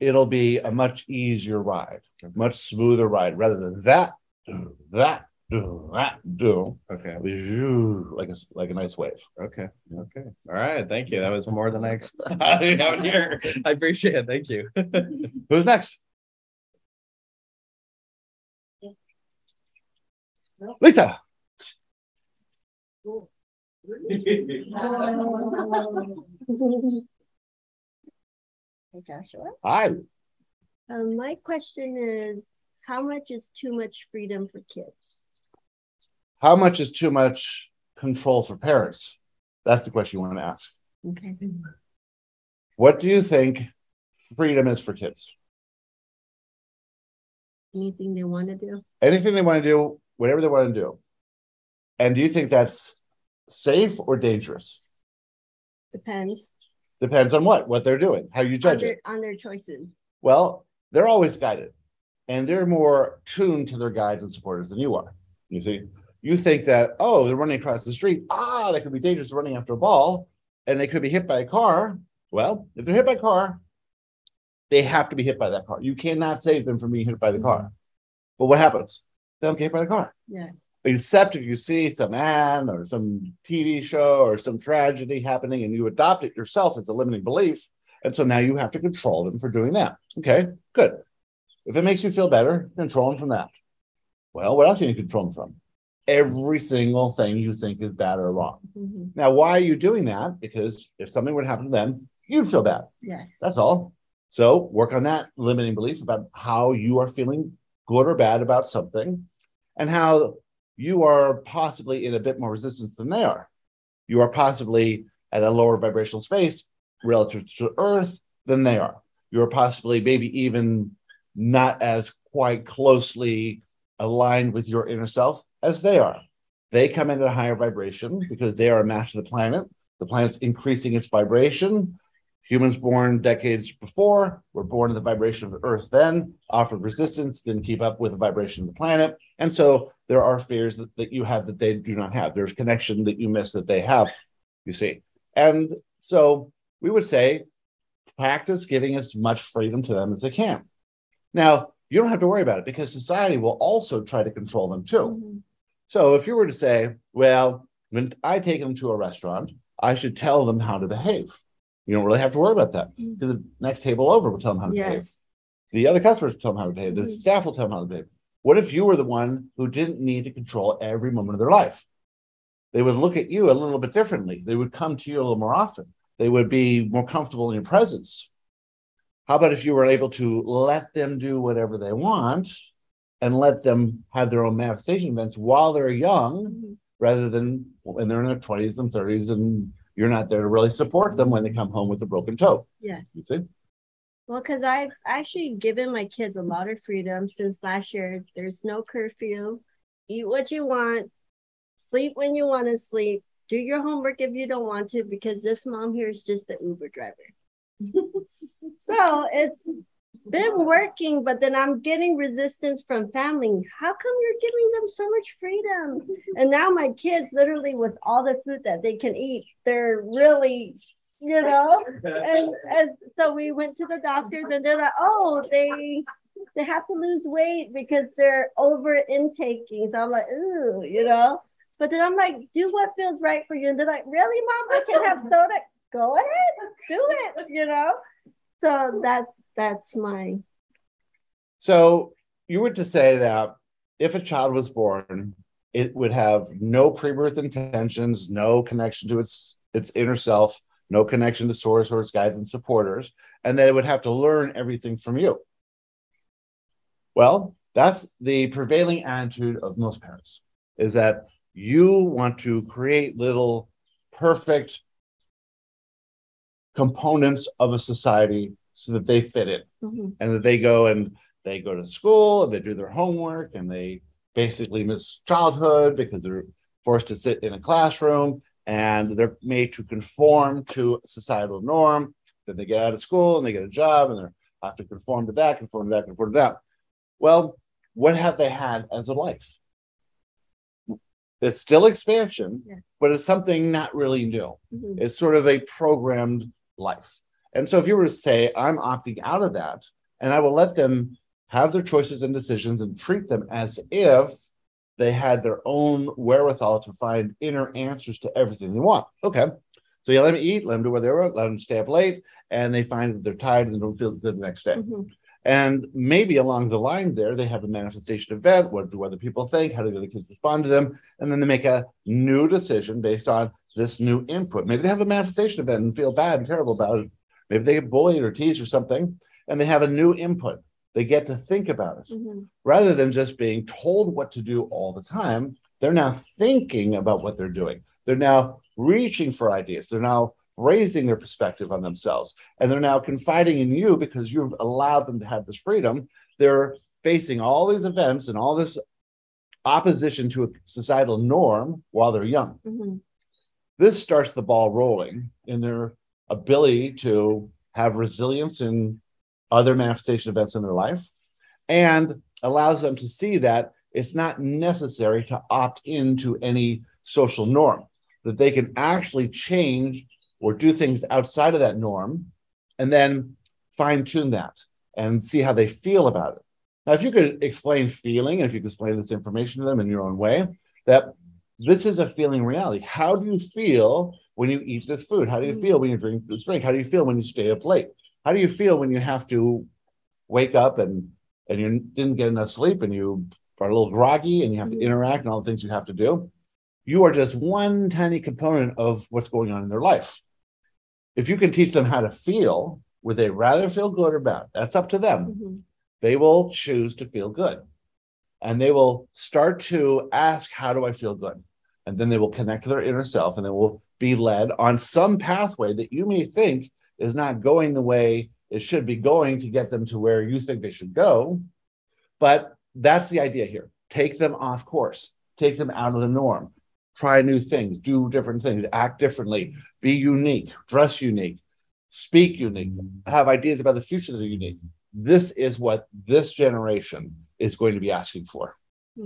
it'll be a much easier ride, a much smoother ride rather than that, do, that, do, that, do. Okay. Be zhoo, like a, s- like a nice wave. Okay. Okay. All right. Thank you. That was more than I expected *laughs* *laughs* out here. I appreciate it. Thank you. *laughs* Who's next? Lisa. Hey Joshua, Hi. um, my question is, how much is too much freedom for kids? How much is too much control for parents? That's the question you want to ask. Okay. What do you think freedom is for kids? Anything they want to do? Anything they want to do, whatever they want to do. And do you think that's safe or dangerous? Depends Depends on what, what they're doing, how you on judge their, it. on their choices. Well, they're always guided and they're more tuned to their guides and supporters than you are. You see, you think that, oh, they're running across the street. Ah, that could be dangerous running after a ball and they could be hit by a car. Well, if they're hit by a car, they have to be hit by that car. You cannot save them from being hit by the car. But what happens? They don't get hit by the car. Yeah. Except if you see some ad or some TV show or some tragedy happening and you adopt it yourself as a limiting belief. And so now you have to control them for doing that. Okay, good. If it makes you feel better, control them from that. Well, what else can you control them from? Every single thing you think is bad or wrong. Mhm. Now, why are you doing that? Because if something would happen to them, you'd feel bad. Yes. That's all. So work on that limiting belief about how you are feeling good or bad about something and how you are possibly in a bit more resistance than they are. You are possibly at a lower vibrational space relative to Earth than they are. You're possibly maybe even not as quite closely aligned with your inner self as they are. They come in at a higher vibration because they are a match to the planet. The planet's increasing its vibration. Humans born decades before were born in the vibration of the earth then, offered resistance, didn't keep up with the vibration of the planet. And so there are fears that, that you have that they do not have. There's connection that you miss that they have, you see. And so we would say practice giving as much freedom to them as they can. Now, you don't have to worry about it because society will also try to control them too. Mhm. So if you were to say, well, when I take them to a restaurant, I should tell them how to behave. You don't really have to worry about that. Mhm. The next table over will tell them how to behave. The other customers will tell them how to behave. The Mhm. staff will tell them how to behave. What if you were the one who didn't need to control every moment of their life? They would look at you a little bit differently. They would come to you a little more often. They would be more comfortable in your presence. How about if you were able to let them do whatever they want and let them have their own manifestation events while they're young rather than when they're in their 20s and 30s and you're not there to really support them when they come home with a broken toe. Yeah. You see? Well, because I've actually given my kids a lot of freedom since last year. There's no curfew. Eat what you want, sleep when you want to sleep, do your homework if you don't want to, because this mom here is just the Uber driver. *laughs* so it's been working, but then I'm getting resistance from family. How come you're giving them so much freedom? And now my kids, literally, with all the food that they can eat, they're really, you *laughs* know, and, and so we went to the doctors and they're like, oh, they they have to lose weight because they're over intaking. So I'm like, ooh, you know. But then I'm like, do what feels right for you. And they're like, really, mom? I can have soda. Go ahead, do it, you know. So that's that's my So you were to say that if a child was born, it would have no pre-birth intentions, no connection to its its inner self, no connection to source or its guides and supporters, and that it would have to learn everything from you. Well, that's the prevailing attitude of most parents is that you want to create little perfect components of a society so that they fit in Mhm. and that they go and they go to school and they do their homework and they basically miss childhood because they're forced to sit in a classroom and they're made to conform to societal norm. Then they get out of school and they get a job and they have to conform to that, conform to that, conform to that. Well, what have they had as a life? It's still expansion, Yeah. but it's something not really new. Mhm. It's sort of a programmed life. And so if you were to say, I'm opting out of that, and I will let them have their choices and decisions and treat them as if they had their own wherewithal to find inner answers to everything they want. Okay. So you let them eat, let them do what they want, let them stay up late, and they find that they're tired and don't feel good the next day. Mhm. And maybe along the line there, they have a manifestation event. What do other people think? How do the other kids respond to them? And then they make a new decision based on this new input. Maybe they have a manifestation event and feel bad and terrible about it. Maybe they get bullied or teased or something, and they have a new input. They get to think about it Mhm. rather than just being told what to do all the time. They're now thinking about what they're doing. They're now reaching for ideas. They're now raising their perspective on themselves. And they're now confiding in you because you've allowed them to have this freedom. They're facing all these events and all this opposition to a societal norm while they're young. Mhm. This starts the ball rolling in their ability to have resilience in other manifestation events in their life and allows them to see that it's not necessary to opt into any social norm, that they can actually change or do things outside of that norm and then fine tune that and see how they feel about it. Now, if you could explain feeling and if you could explain this information to them in your own way, that this is a feeling reality. How do you feel when you eat this food? How do you mm. feel when you drink this drink? How do you feel when you stay up late? How do you feel when you have to wake up and and you didn't get enough sleep and you are a little groggy and you have to interact and all the things you have to do? You are just one tiny component of what's going on in their life. If you can teach them how to feel, would they rather feel good or bad? That's up to them Mhm. they will choose to feel good. And they will start to ask, How do I feel good? And then they will connect to their inner self and they will be led on some pathway that you may think is not going the way it should be going to get them to where you think they should go. But that's the idea here. Take them off course, take them out of the norm, try new things, do different things, act differently, be unique, dress unique, speak unique, have ideas about the future that are unique this is what this generation is going to be asking for.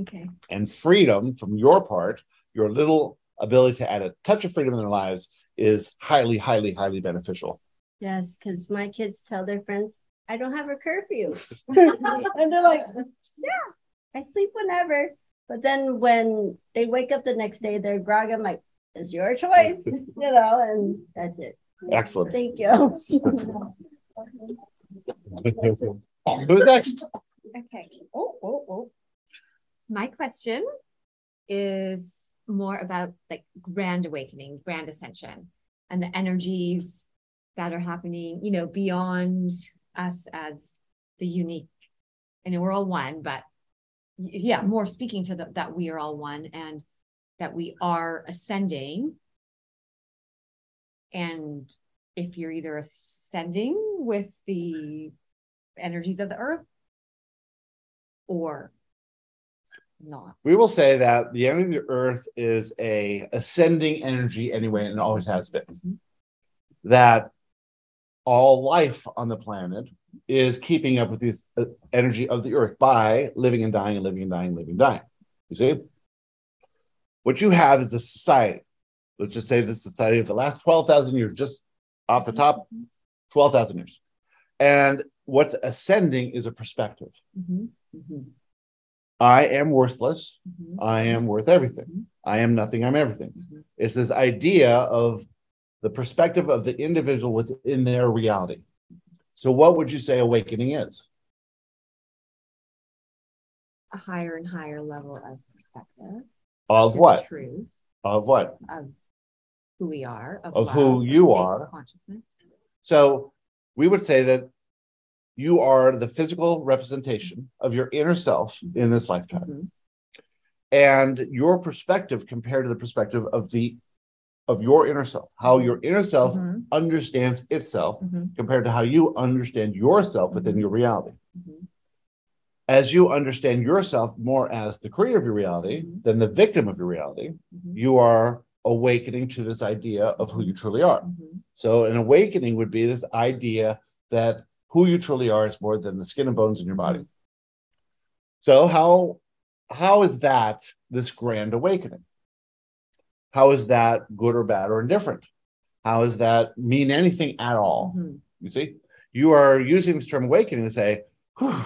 Okay. And freedom from your part, your little ability to add a touch of freedom in their lives is highly, highly, highly beneficial. Yes, because my kids tell their friends, I don't have a curfew. *laughs* and they're like, Yeah, I sleep whenever. But then when they wake up the next day, they're groggy. I'm like, It's your choice, *laughs* you know, and that's it. Excellent. Thank you. *laughs* Who's next? Okay. Oh, oh, oh. My question is more about like grand awakening, grand ascension, and the energies that are happening, you know, beyond us as the unique. I know we're all one, but yeah, more speaking to the, that we are all one and that we are ascending. And if you're either ascending with the energies of the earth or not. We will say that the energy of the earth is a ascending energy anyway, and always has been. Mm-hmm. That all life on the planet is keeping up with the uh, energy of the earth by living and dying and living and dying, and living and dying. You see? What you have is a society. Let's just say the society of the last 12,000 years, just off the top, 12,000 years. And what's ascending is a perspective. Mhm, mhm, I am worthless. mhm. I am worth everything. I am nothing. I'm everything. Mhm. It's this idea of the perspective of the individual within their reality. So, what would you say awakening is? A higher and higher level of perspective. Of what? Truth Of what? of who we are, of, Of who you are. consciousness. So, we would say that you are the physical representation of your inner self in this lifetime. Mhm. And your perspective compared to the perspective of the of your inner self, how your inner self Mhm, understands itself mhm, compared to how you understand yourself within your reality. mhm. As you understand yourself more as the creator of your reality Mhm. than the victim of your reality, Mhm. you are awakening to this idea of who you truly are. So, an awakening would be this idea that who you truly are is more than the skin and bones in your body. So, how how is that this grand awakening? How is that good or bad or indifferent? How does that mean anything at all? Mhm. You see, you are using this term awakening to say,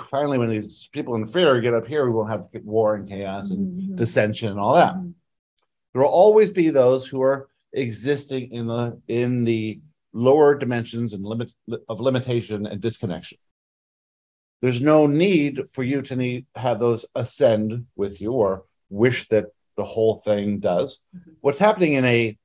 finally, when these people in fear get up here, we won't have war and chaos and Mhm. dissension and all that. Mhm. There will always be those who are existing in the in the lower dimensions and limit of limitation and disconnection. There's no need for you to need have those ascend with you or wish that the whole thing does. Mhm. What's happening in a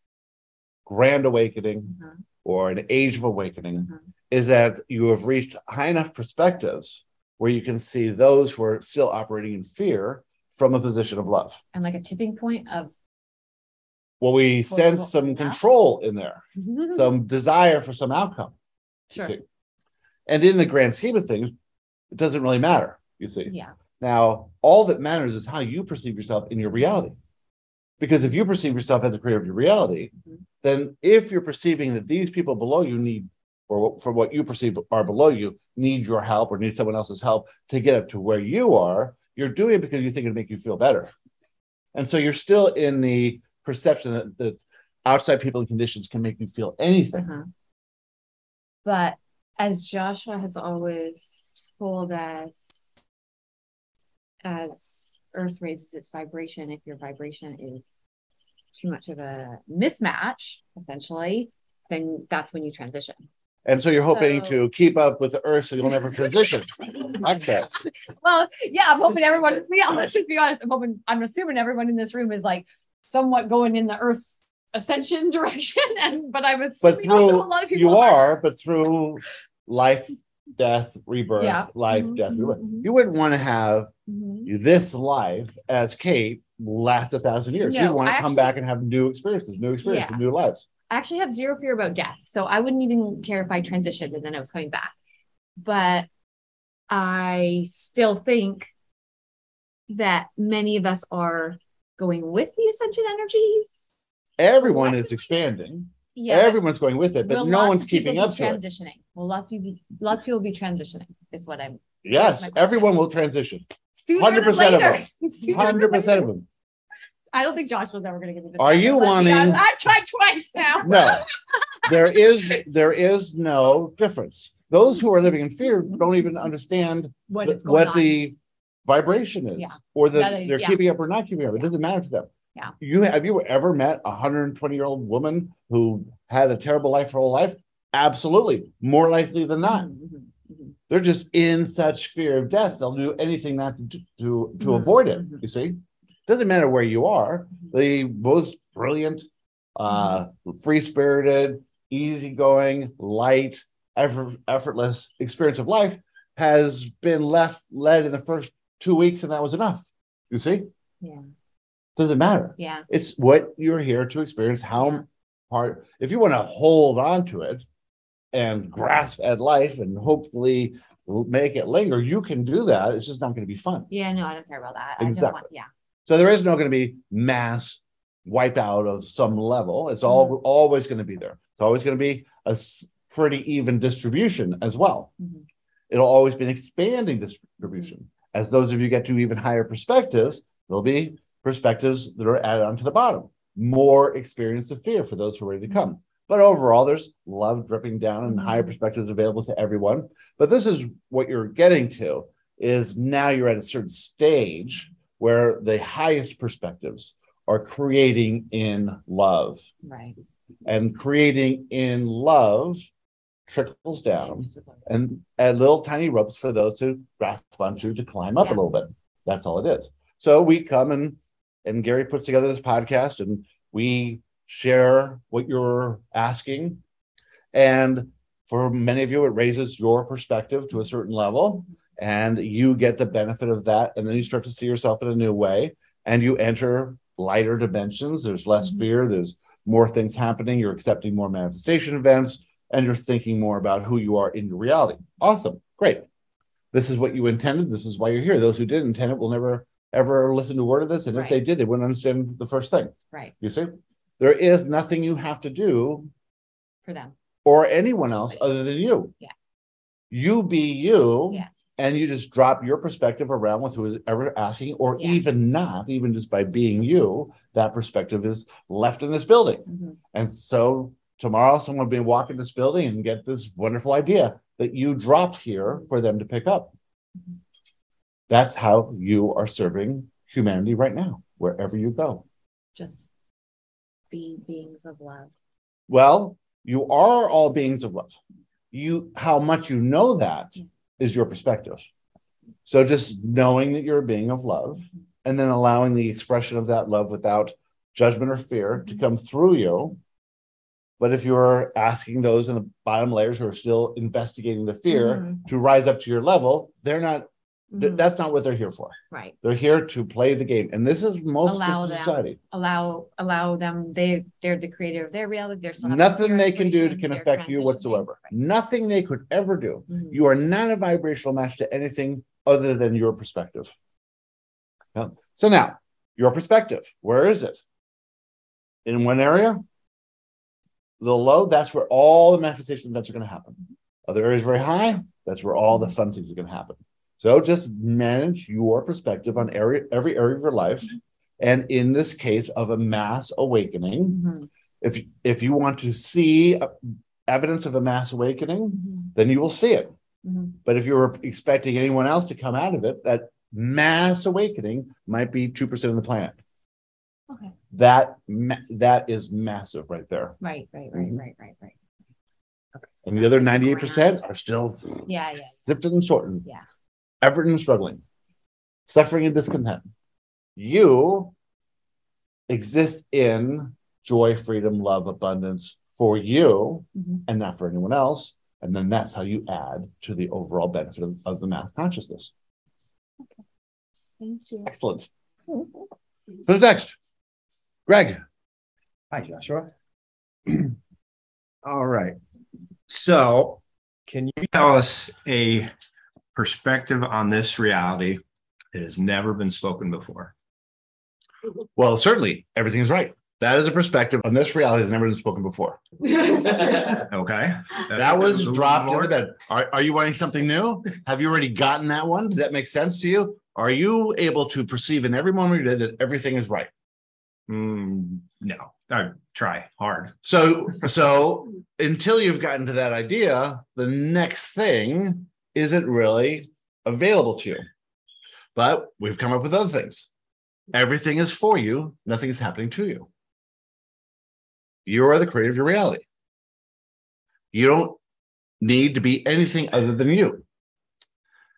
grand awakening Mhm. or an age of awakening Mhm. is that you have reached high enough perspectives where you can see those who are still operating in fear from a position of love. And like a tipping point of Well, we sense some control in there, *laughs* some desire for some outcome. Sure. And in the grand scheme of things, it doesn't really matter, you see. yeah. Now, all that matters is how you perceive yourself in your reality. Because if you perceive yourself as a creator of your reality, Mhm. then if you're perceiving that these people below you need, or for what you perceive are below you, need your help or need someone else's help to get up to where you are, you're doing it because you think it'll make you feel better. And so you're still in the perception that, that outside people and conditions can make you feel anything. Uh-huh. But as Joshua has always told us, as Earth raises its vibration, if your vibration is too much of a mismatch, essentially, then that's when you transition. And so you're hoping So- to keep up with the earth so you'll never transition. *laughs* Okay. Well, yeah, I'm hoping everyone, yeah, let's just be honest. I'm hoping, I'm assuming everyone in this room is like somewhat going in the Earth's ascension *laughs* direction. And, but I'm But assuming also through, a lot of people you aren't. are, but through life, death, rebirth, Yeah. life, Mhm, death, mhm, rebirth. mhm. You wouldn't want to have Mhm. this life as Kate last a thousand years. You'd want to come actually- back and have new experiences, new experiences, Yeah. new lives. I actually have zero fear about death. So I wouldn't even care if I transitioned and then I was coming back. But I still think that many of us are going with the ascension energies. Everyone is expanding. Yeah. Everyone's going with it, but will no one's keeping up to it. transitioning. Well, lots of people, lots of people be transitioning is what I'm. Yes, everyone will transition. Hundred percent of them. *laughs* Hundred percent of them. I don't think Josh was ever going to give me the. Are you wanting-. I've tried twice now. *laughs* No, there is there is no difference. Those who are living in fear don't even understand What the- what the vibration is, Yeah. or that That they're yeah. keeping up or not keeping up. It doesn't matter to them. Yeah. You have you ever met a hundred and twenty year old woman who had a terrible life her whole life? Absolutely, more likely than not. Mhm, mhm, mhm. They're just in such fear of death. They'll do anything not to to, to Mhm, avoid it. You see, doesn't matter where you are. The most brilliant, uh, free spirited, easygoing, light, effort, effortless experience of life has been left led in the first two weeks, and that was enough. You see, Yeah. Doesn't matter. Yeah. It's what you're here to experience. How Yeah. hard, if you want to hold on to it and grasp at life and hopefully make it linger, you can do that. It's just not going to be fun. Yeah. No, I don't care about that. I don't Exactly. want, yeah. So there is no going to be mass wipeout of some level. It's all always going to be there. It's always going to be a pretty even distribution as well. Mhm. It'll always be an expanding distribution. As those of you get to even higher perspectives, there'll be perspectives that are added onto the bottom. More experience of fear for those who are ready to come. But overall, there's love dripping down and higher mm-hmm. perspectives available to everyone. But this is what you're getting to is now you're at a certain stage where the highest perspectives are creating in love. Right. And creating in love trickles down and add little tiny ropes for those to grasp onto to climb up a little bit. That's all it is. So we come and and Gary puts together this podcast and we share what you're asking. And for many of you, it raises your perspective to a certain level, and you get the benefit of that. And then you start to see yourself in a new way, and you enter lighter dimensions. There's less Mhm. fear, there's more things happening. You're accepting more manifestation events, and you're thinking more about who you are in your reality. Awesome. Great. This is what you intended. This is why you're here. Those who didn't intend it will never ever listen to a word of this. And if they did, they wouldn't understand the first thing. Right. You see, there is nothing you have to do For them. or anyone else Right. other than you. Yeah. You be you. Yeah. And you just drop your perspective around with who is ever asking, or Yeah. even not, even just by being you, that perspective is left in this building. Mhm. And so tomorrow, someone will be walking this building and get this wonderful idea that you dropped here for them to pick up. Mhm. That's how you are serving humanity right now, wherever you go. Just be beings of love. Well, you are all beings of love. You, how much you know that is your perspective. So just knowing that you're a being of love and then allowing the expression of that love without judgment or fear to come through you. But if you're asking those in the bottom layers who are still investigating the fear Mhm. to rise up to your level, they're not, Mhm. that's not what they're here for. Right. They're here to play the game. And this is most Allow of them. society. Allow allow them. They they're the creator of their reality. Having Nothing they can do to can affect you whatsoever. Right. Nothing they could ever do. Mhm. You are not a vibrational match to anything other than your perspective. So now, your perspective, where is it? In one area, the low, that's where all the manifestation events are going to happen. Other areas very high, that's where all the fun things are going to happen. So just manage your perspective on every every area of your life. And in this case of a mass awakening, Mhm. if if you want to see uh, evidence of a mass awakening, Mhm. then you will see it. Mhm. But if you're expecting anyone else to come out of it, that mass awakening might be 2% of the planet. Okay. That that is massive right there. Right, right, right, Mhm. right, right, right. Okay, so And the other 98% ground. are still Yeah, yeah, sifted and shortened. Yeah. Effort and struggling, suffering and discontent. You exist in joy, freedom, love, abundance for you Mhm. and not for anyone else. And then that's how you add to the overall benefit of, of the mass consciousness. Thank you. Excellent. Who's next? Greg. Hi, Joshua. *clears throat* All right. So, can you tell us a perspective on this reality that has never been spoken before? *laughs* Well, certainly everything is right. That is a perspective on this reality that's never been spoken before. *laughs* Okay. That was dropped in the bed. Are, are you wanting something new? Have you already gotten that one? Does that make sense to you? Are you able to perceive in every moment of your day that everything is right? Mm, no, I try hard. So, so until you've gotten to that idea, the next thing isn't really available to you. But we've come up with other things. Everything is for you, nothing is happening to you. You are the creator of your reality. You don't need to be anything other than you.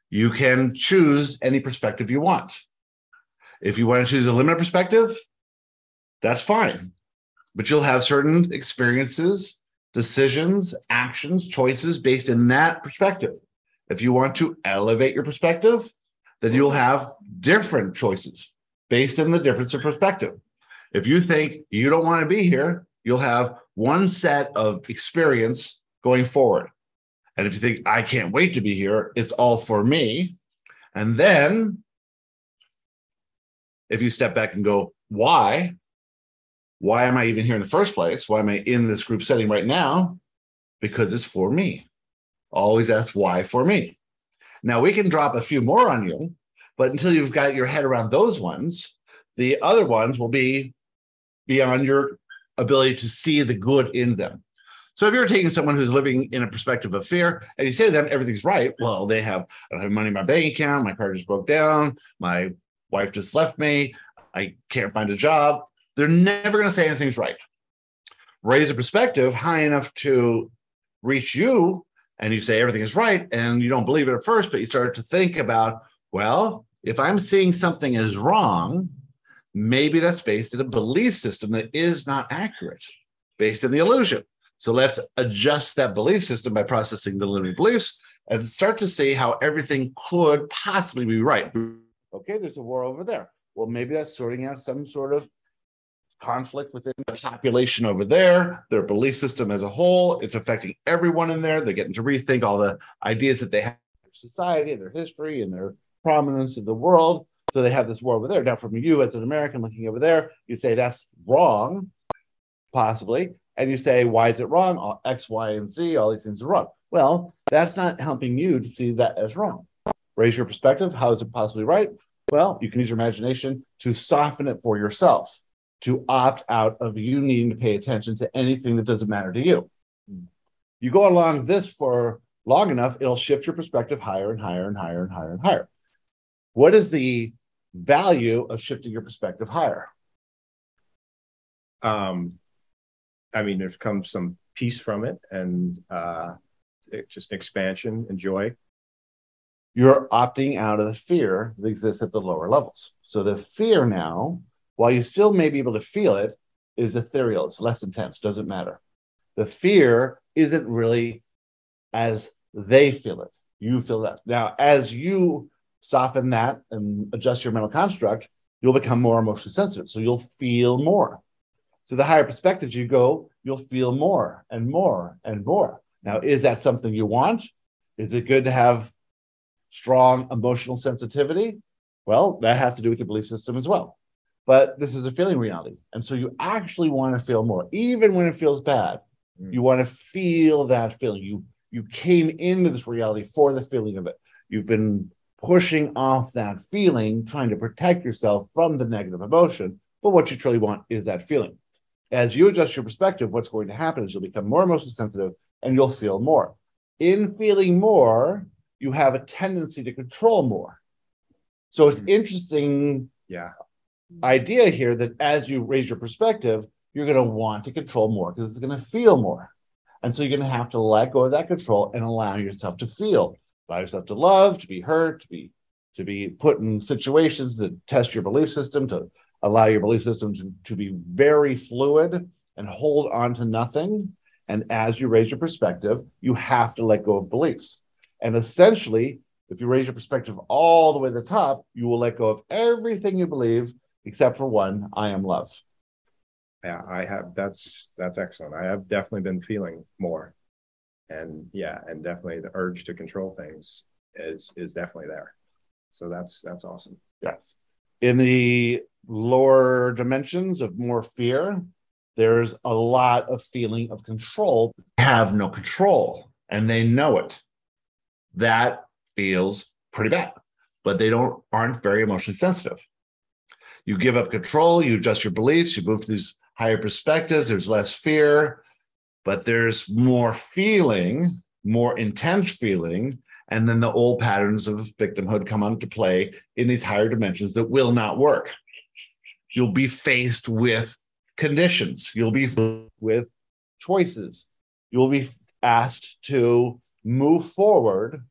You can choose any perspective you want. If you want to choose a limited perspective, that's fine but you'll have certain experiences, decisions, actions, choices based in that perspective. If you want to elevate your perspective, then you'll have different choices based on the difference of perspective. If you think you don't want to be here, you'll have one set of experience going forward. And if you think, I can't wait to be here, it's all for me. And then if you step back and go, why? Why am I even here in the first place? Why am I in this group setting right now? Because it's for me. Always ask why for me. Now we can drop a few more on you, but until you've got your head around those ones, the other ones will be beyond your ability to see the good in them. So if you're taking someone who's living in a perspective of fear and you say to them everything's right, well, they have I don't have money in my bank account, my car just broke down, my wife just left me, I can't find a job. They're never going to say anything's right. Raise a perspective high enough to reach you, and you say everything is right, and you don't believe it at first, but you start to think about, well, if I'm seeing something as wrong, maybe that's based in a belief system that is not accurate, based in the illusion. So let's adjust that belief system by processing the limiting beliefs and start to see how everything could possibly be right. Okay, there's a war over there. Well, maybe that's sorting out some sort of conflict within the population over there, their belief system as a whole. It's affecting everyone in there. They're getting to rethink all the ideas that they have in society and their history and their prominence in the world. So they have this war over there. Now, from you as an American looking over there, you say that's wrong, possibly. And you say, why is it wrong? All X, Y, and Z, all these things are wrong. Well, that's not helping you to see that as wrong. Raise your perspective. How is it possibly right? Well, you can use your imagination to soften it for yourself, to opt out of you needing to pay attention to anything that doesn't matter to you. You go along this for long enough, it'll shift your perspective higher and higher and higher and higher and higher. What is the value of shifting your perspective higher? Um, I mean, there's come some peace from it and uh, it just expansion and joy. You're opting out of the fear that exists at the lower levels. So the fear now, while you still may be able to feel it, is ethereal. It's less intense, doesn't matter. The fear isn't really as they feel it. You feel that. Now, as you soften that and adjust your mental construct, you'll become more emotionally sensitive. So you'll feel more. So the higher perspectives you go, you'll feel more and more and more. Now, is that something you want? Is it good to have strong emotional sensitivity? Well, that has to do with your belief system as well. But this is a feeling reality. And so you actually want to feel more, even when it feels bad. Mm. You want to feel that feeling. You you came into this reality for the feeling of it. You've been pushing off that feeling, trying to protect yourself from the negative emotion. But what you truly want is that feeling. As you adjust your perspective, what's going to happen is you'll become more emotionally sensitive and you'll feel more. In feeling more, you have a tendency to control more. So it's mm. interesting Yeah. Idea here that as you raise your perspective, you're going to want to control more because it's going to feel more. And so you're going to have to let go of that control and allow yourself to feel, allow yourself to love, to be hurt, to be to be put in situations that test your belief system, to allow your belief system to, to be very fluid and hold on to nothing. And as you raise your perspective, you have to let go of beliefs. And essentially, if you raise your perspective all the way to the top, you will let go of everything you believe except for one I am love. Yeah, I have that's that's excellent. I have definitely been feeling more. And yeah, and definitely the urge to control things is is definitely there. So that's that's awesome. Yes. In the lower dimensions of more fear, there's a lot of feeling of control. Have no control, and they know it. That feels pretty bad, but they don't aren't very emotionally sensitive. You give up control, you adjust your beliefs, you move to these higher perspectives. There's less fear, but there's more feeling, more intense feeling, and then the old patterns of victimhood come into play in these higher dimensions that will not work. You'll be faced with conditions, you'll be faced with choices, you'll be asked to move forward.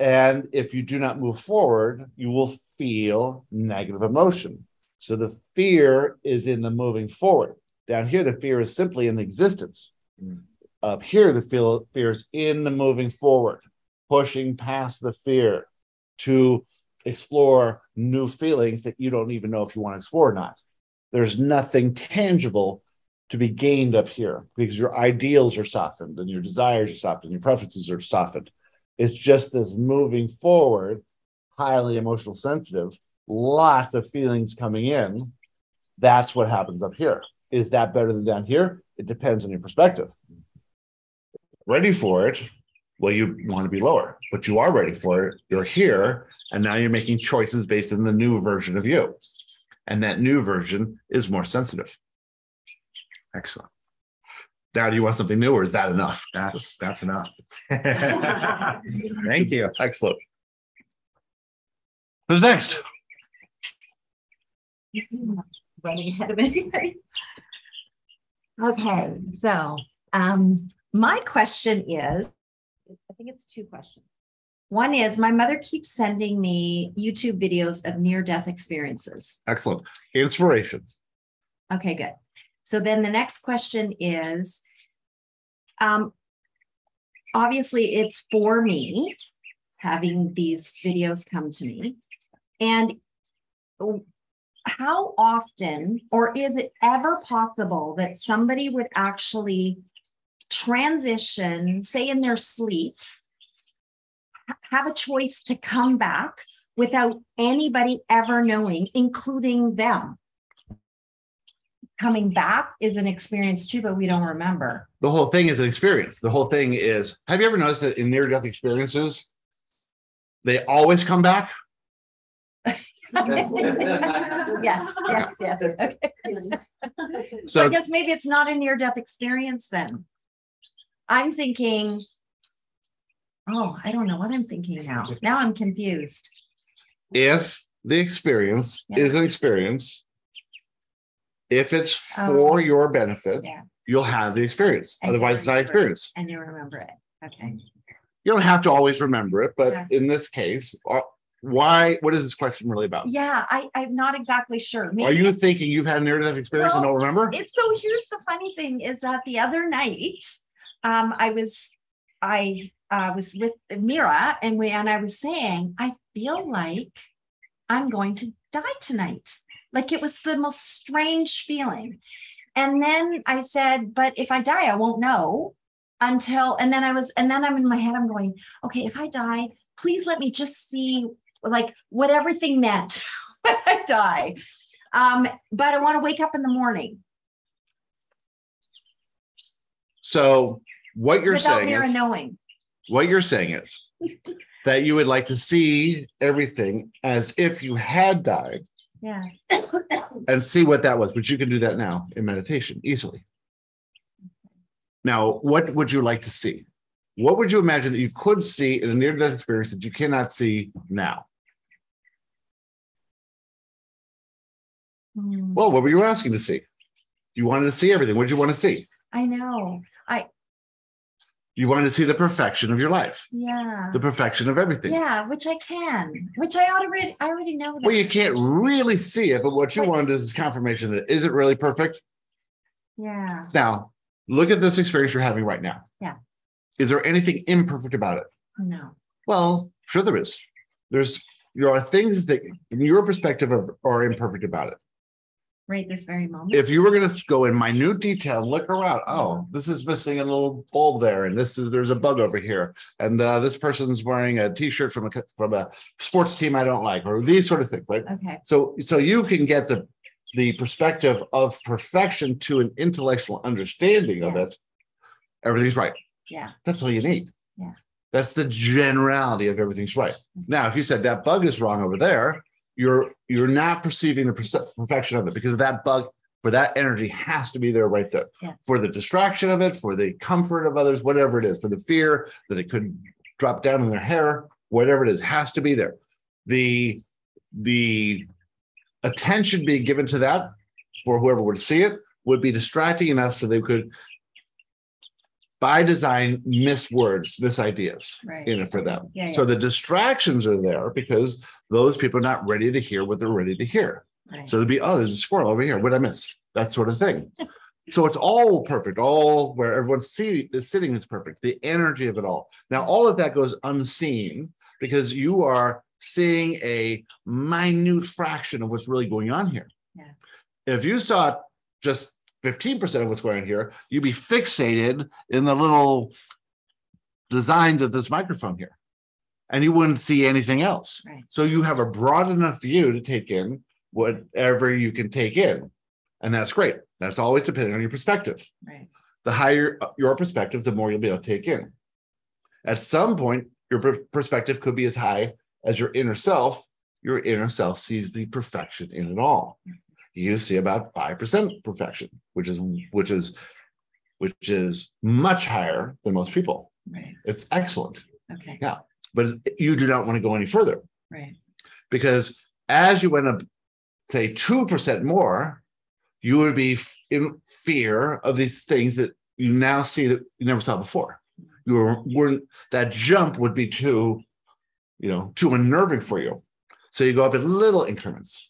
And if you do not move forward, you will feel negative emotion. So the fear is in the moving forward. Down here, the fear is simply in the existence. Mm. Up here, the feel, fear is in the moving forward pushing past the fear to explore new feelings that you don't even know if you want to explore or not. There's nothing tangible to be gained up here because your ideals are softened and your desires are softened, your preferences are softened. It's just this moving forward, highly emotional sensitive, lots of feelings coming in. That's what happens up here. Is that better than down here? It depends on your perspective. Ready for it, well, you want to be lower, but you are ready for it. You're here, and now you're making choices based on the new version of you. And that new version is more sensitive. Excellent. Now, do you want something new, or is that enough? That's that's enough. *laughs* *laughs* Thank you. Excellent. Who's next? running ahead of anybody. Okay, so um, my question is I think it's two questions. One is my mother keeps sending me YouTube videos of near death experiences. Excellent. Inspiration. Okay, good. So then the next question is um, obviously it's for me having these videos come to me. And how often, or is it ever possible that somebody would actually transition, say in their sleep, have a choice to come back without anybody ever knowing, including them? Coming back is an experience too, but we don't remember. The whole thing is an experience. The whole thing is have you ever noticed that in near death experiences, they always come back? *laughs* yes, yes, yes. Okay. so, so I guess maybe it's not a near death experience then. I'm thinking, oh, I don't know what I'm thinking now. Now I'm confused. If the experience yeah. is an experience, if it's for oh. your benefit, yeah. you'll have the experience. And Otherwise, it's not experience. It. And you remember it. Okay. You don't have to always remember it, but yeah. in this case, uh, why what is this question really about? Yeah i i'm not exactly sure. Maybe are you thinking you've had an near death experience well, and don't remember? it's so here's the funny thing is that the other night um i was i uh, was with mira and we and i was saying i feel like i'm going to die tonight. Like it was the most strange feeling. And then i said but if i die i won't know until and then i was and then i'm in my head i'm going okay if i die please let me just see like what everything meant *laughs* when I die. Um, but I want to wake up in the morning. So what you're Without saying Mira is, knowing. what you're saying is *laughs* that you would like to see everything as if you had died. Yeah. *coughs* and see what that was. But you can do that now in meditation easily. Now, what would you like to see? What would you imagine that you could see in a near death experience that you cannot see now? Hmm, Well, what were you asking to see? You wanted to see everything. What did you want to see? I know. I, You wanted to see the perfection of your life, yeah. the perfection of everything. Yeah, which I can, which I already, I already know Well, you can't really see it, but what you Right. wanted is confirmation that is it really perfect? Yeah, Now, look at this experience you're having right now. Yeah. Is there anything imperfect about it? no, Well, sure there is. There's there are things that in your perspective are, are imperfect about it. Right this very moment. If you were going to go in minute detail, look around. Oh, this is missing a little bulb there, and this is there's a bug over here, and uh, this person's wearing a T-shirt from a from a sports team I don't like, or these sort of things, right? Okay, So so you can get the the perspective of perfection to an intellectual understanding of it. Everything's right. yeah, That's all you need. Yeah. That's the generality of everything's right. Now, if you said that bug is wrong over there, you're you're not perceiving the perce- perfection of it because that bug for that energy has to be there right there Yeah. for the distraction of it, for the comfort of others, whatever it is, for the fear that it could drop down in their hair, whatever it is, has to be there. The the attention being given to that for whoever would see it would be distracting enough so they could by design miss words miss ideas right. in it for them Yeah, so yeah. the distractions are there because those people are not ready to hear what they're ready to hear right. so there'd be oh there's a squirrel over here what did i miss that sort of thing *laughs* so it's all perfect all where everyone's see, sitting is perfect the energy of it all now all of that goes unseen because you are seeing a minute fraction of what's really going on here Yeah. if you saw just 15% of what's going on here you'd be fixated in the little designs of this microphone here. And you wouldn't see anything else. Right. so you have a broad enough view to take in whatever you can take in. And that's great. That's always depending on your perspective. Right. the higher your perspective the more you'll be able to take in. At some point your per- perspective could be as high as your inner self. Your inner self sees the perfection in it all mm-hmm. You see about 5% perfection which is which is which is much higher than most people Right. it's excellent Okay. Yeah. but you do not want to go any further Right. because as you went up, say, 2% more, you would be f- in fear of these things that you now see that you never saw before. You were, weren't, that jump would be too, you know, too unnerving for you. So you go up in little increments,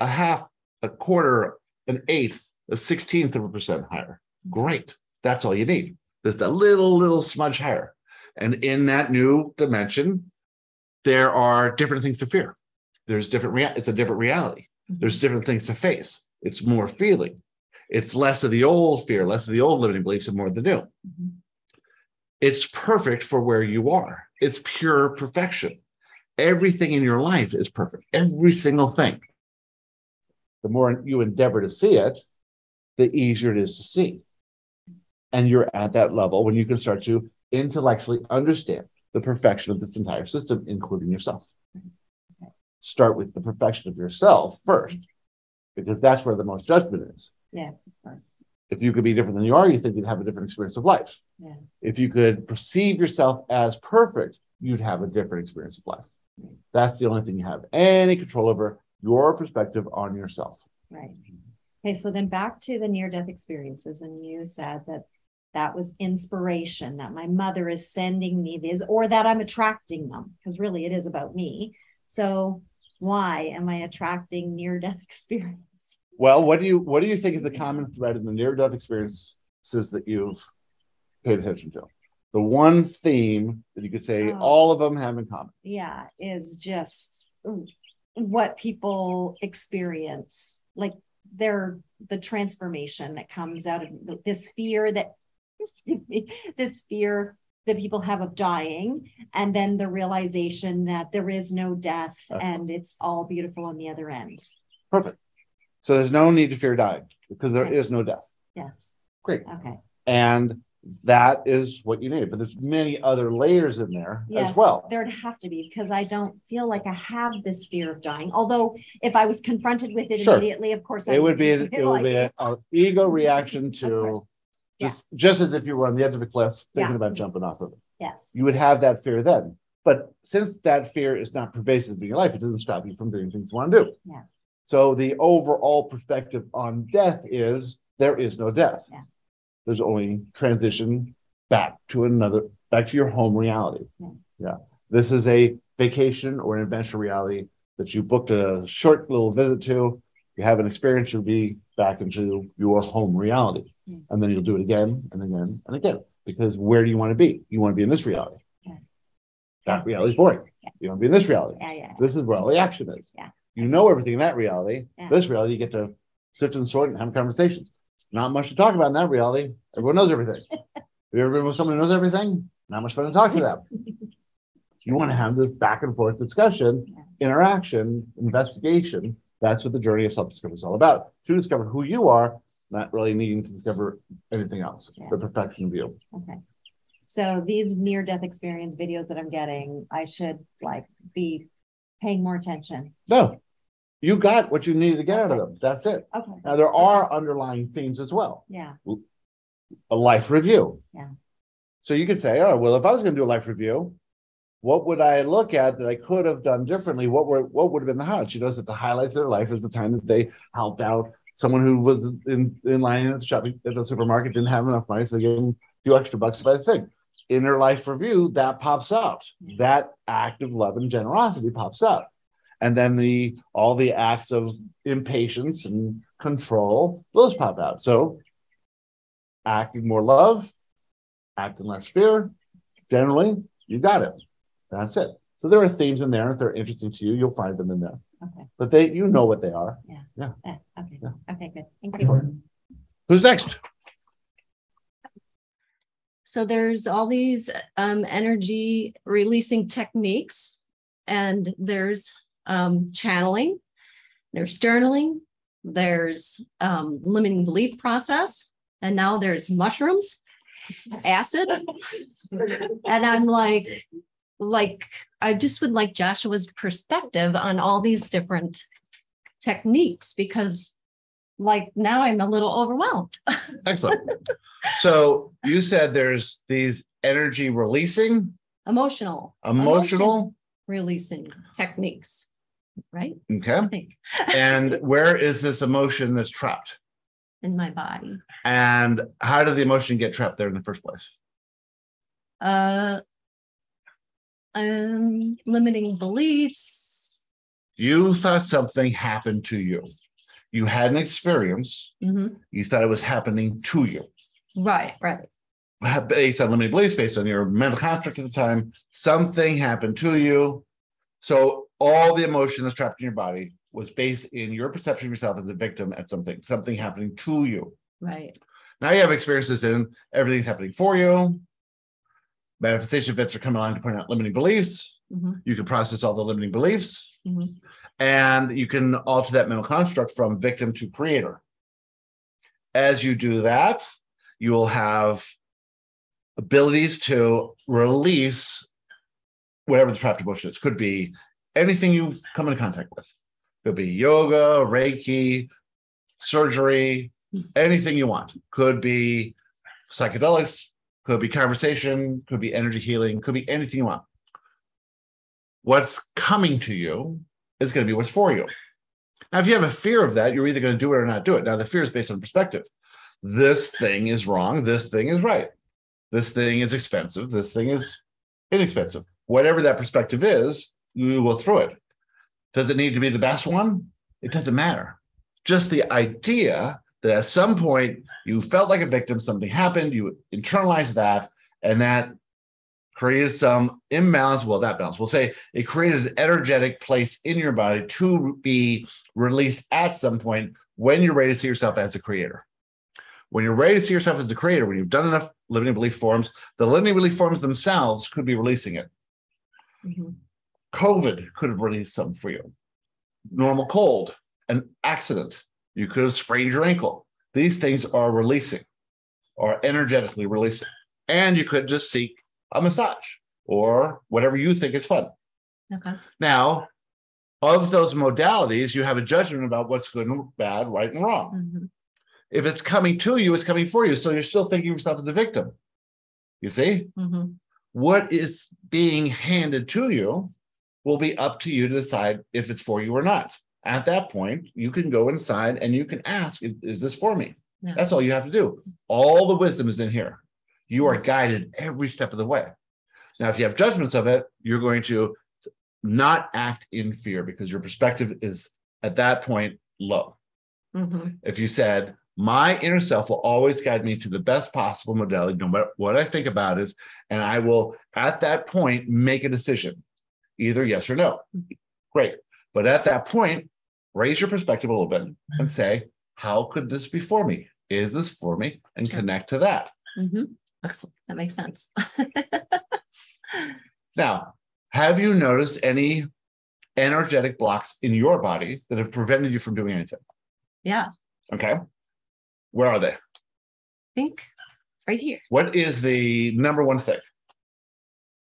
a half, a quarter, an eighth, a sixteenth of a percent higher. Great. That's all you need. Just a little, little smudge higher. And in that new dimension, there are different things to fear. There's different, rea- it's a different reality. There's different things to face. It's more feeling. It's less of the old fear, less of the old limiting beliefs, and more of the new. Mhm. It's perfect for where you are. It's pure perfection. Everything in your life is perfect. Every single thing. The more you endeavor to see it, the easier it is to see. And you're at that level when you can start to intellectually understand the perfection of this entire system, including yourself. Start with the perfection of yourself first, because that's where the most judgment is. Yes, of course. If you could be different than you are, you think you'd have a different experience of life. Yeah. If you could perceive yourself as perfect, you'd have a different experience of life. That's the only thing you have any control over your perspective on yourself. Right. Okay, so then back to the near death experiences, and you said that that was inspiration, that my mother is sending me these, or that I'm attracting them, because really it is about me. So why am I attracting near death *laughs* experience? Well, what do you what do you think is the common thread in the near-death experiences that you've paid attention to? The one theme that you could say Oh. all of them have in common. Yeah, is just what people experience, like their the transformation that comes out of this fear that *laughs* this fear that people have of dying, and then the realization that there is no death and it's all beautiful on the other end. Perfect. So there's no need to fear dying because there is no death. Yes. Great. Okay. And that is what you need. But there's many other layers in there Yes, as well. there'd have to be because I don't feel like I have this fear of dying. Although, if I was confronted with it Sure. immediately, of course, I It would be it would be like- a, a ego *laughs* reaction to Yeah. just just as if you were on the edge of a cliff thinking Yeah. about mm-hmm. jumping off of it. yes. You would have that fear then. But since that fear is not pervasive in your life, it doesn't stop you from doing things you want to do. Yeah. So the overall perspective on death is there is no death. Yeah. There's only transition back to another, back to your home reality. Yeah. Yeah. This is a vacation or an adventure reality that you booked a short little visit to. You have an experience, you'll be back into your home reality. Yeah. And then you'll do it again and again and again. Because where do you want to be? You want to be in this reality. Yeah. That reality is boring. You want to be in this reality. Yeah, yeah. This is where all the action is. Yeah. You know everything in that reality. This reality, you get to sift and sort and have conversations. Not much to talk about in that reality. Everyone knows everything. *laughs* have you ever been with someone who knows everything? Not much fun to talk to them. *laughs* you want to have this back and forth discussion, interaction, investigation. That's what the journey of self discovery is all about. To discover who you are, not really needing to discover anything else, Yeah. the perfection of you. Okay. So these near death experience videos that I'm getting, I should like be paying more attention. No, you got what you needed to get out of them. That's it. Okay. Now, there are underlying themes as well. Yeah. a life review. Yeah. So you could say, all right, well, if I was going to do a life review, what would I look at that I could have done differently? What were what would have been the highlights? You notice that the highlights of their life is the time that they helped out someone who was in, in line at the shopping at the supermarket, didn't have enough money, so they gave them a few extra bucks to buy the thing. In their life review, that pops out. That act of love and generosity pops out. And then the all the acts of impatience and control, those pop out. So acting more love, acting less fear. Generally, you got it. That's it. So there are themes in there. If they're interesting to you, you'll find them in there. Okay. But they, you know what they are. Yeah. Yeah. Yeah. Okay. Yeah. Okay. Good. Thank you. Who's next? So there's all these um, energy releasing techniques, and there's um, channeling, there's journaling, there's um, limiting belief process, and now there's mushrooms, acid, and I'm like, like I just would like Joshua's perspective on all these different techniques because, like, now I'm a little overwhelmed. Excellent. so you said there's these energy releasing, Emotional. emotional. releasing techniques, right? Okay. And *laughs* where is this emotion that's trapped? in my body. And how did the emotion get trapped there in the first place? Uh, um, limiting beliefs. You thought something happened to you. You had an experience. Mhm. You thought it was happening to you. Right, right. based on limiting beliefs, based on your mental construct at the time, something happened to you. So all the emotion that's trapped in your body was based in your perception of yourself as a victim at something, something happening to you. Right. Now you have experiences in everything's happening for you. Manifestation events are coming along to point out limiting beliefs. Mhm. You can process all the limiting beliefs, Mhm. and you can alter that mental construct from victim to creator. As you do that, you will have abilities to release whatever the trapped emotion is. Could be anything you come into contact with. Could be yoga, Reiki, surgery, anything you want. Could be psychedelics, could be conversation, could be energy healing, could be anything you want. What's coming to you is going to be what's for you. Now, if you have a fear of that, you're either going to do it or not do it. Now, the fear is based on perspective. This thing is wrong. This thing is right. This thing is expensive. This thing is inexpensive. Whatever that perspective is, you will through it. Does it need to be the best one? It doesn't matter. Just the idea that at some point you felt like a victim, something happened, you internalized that, and that created some imbalance. Well, that balance, we'll say it created an energetic place in your body to be released at some point when you're ready to see yourself as a creator. When you're ready to see yourself as a creator, when you've done enough limiting belief forms, the limiting belief forms themselves could be releasing it. Mhm. COVID could have released some for you. Normal cold, an accident, you could have sprained your ankle. These things are releasing or energetically releasing. And you could just seek a massage or whatever you think is fun. Okay. Now, of those modalities, you have a judgment about what's good and bad, right and wrong. Mhm. If it's coming to you, it's coming for you. So you're still thinking of yourself as a victim. You see? Mhm. what is being handed to you will be up to you to decide if it's for you or not at that point, you can go inside and you can ask, "Is- is this for me? That's all you have to do. All the wisdom is in here. You are guided every step of the way. Now, if you have judgments of it, you're going to not act in fear because your perspective is at that point low. Mhm. If you said, my inner self will always guide me to the best possible modality, no matter what I think about it, and I will at that point make a decision, either yes or no. Great. But at that point, raise your perspective a little bit and say, how could this be for me? Is this for me? And connect to that. Mm-hmm. Excellent. That makes sense. *laughs* Now, have you noticed any energetic blocks in your body that have prevented you from doing anything? Yeah, Okay. Where are they? I think right here, What is the number one thing?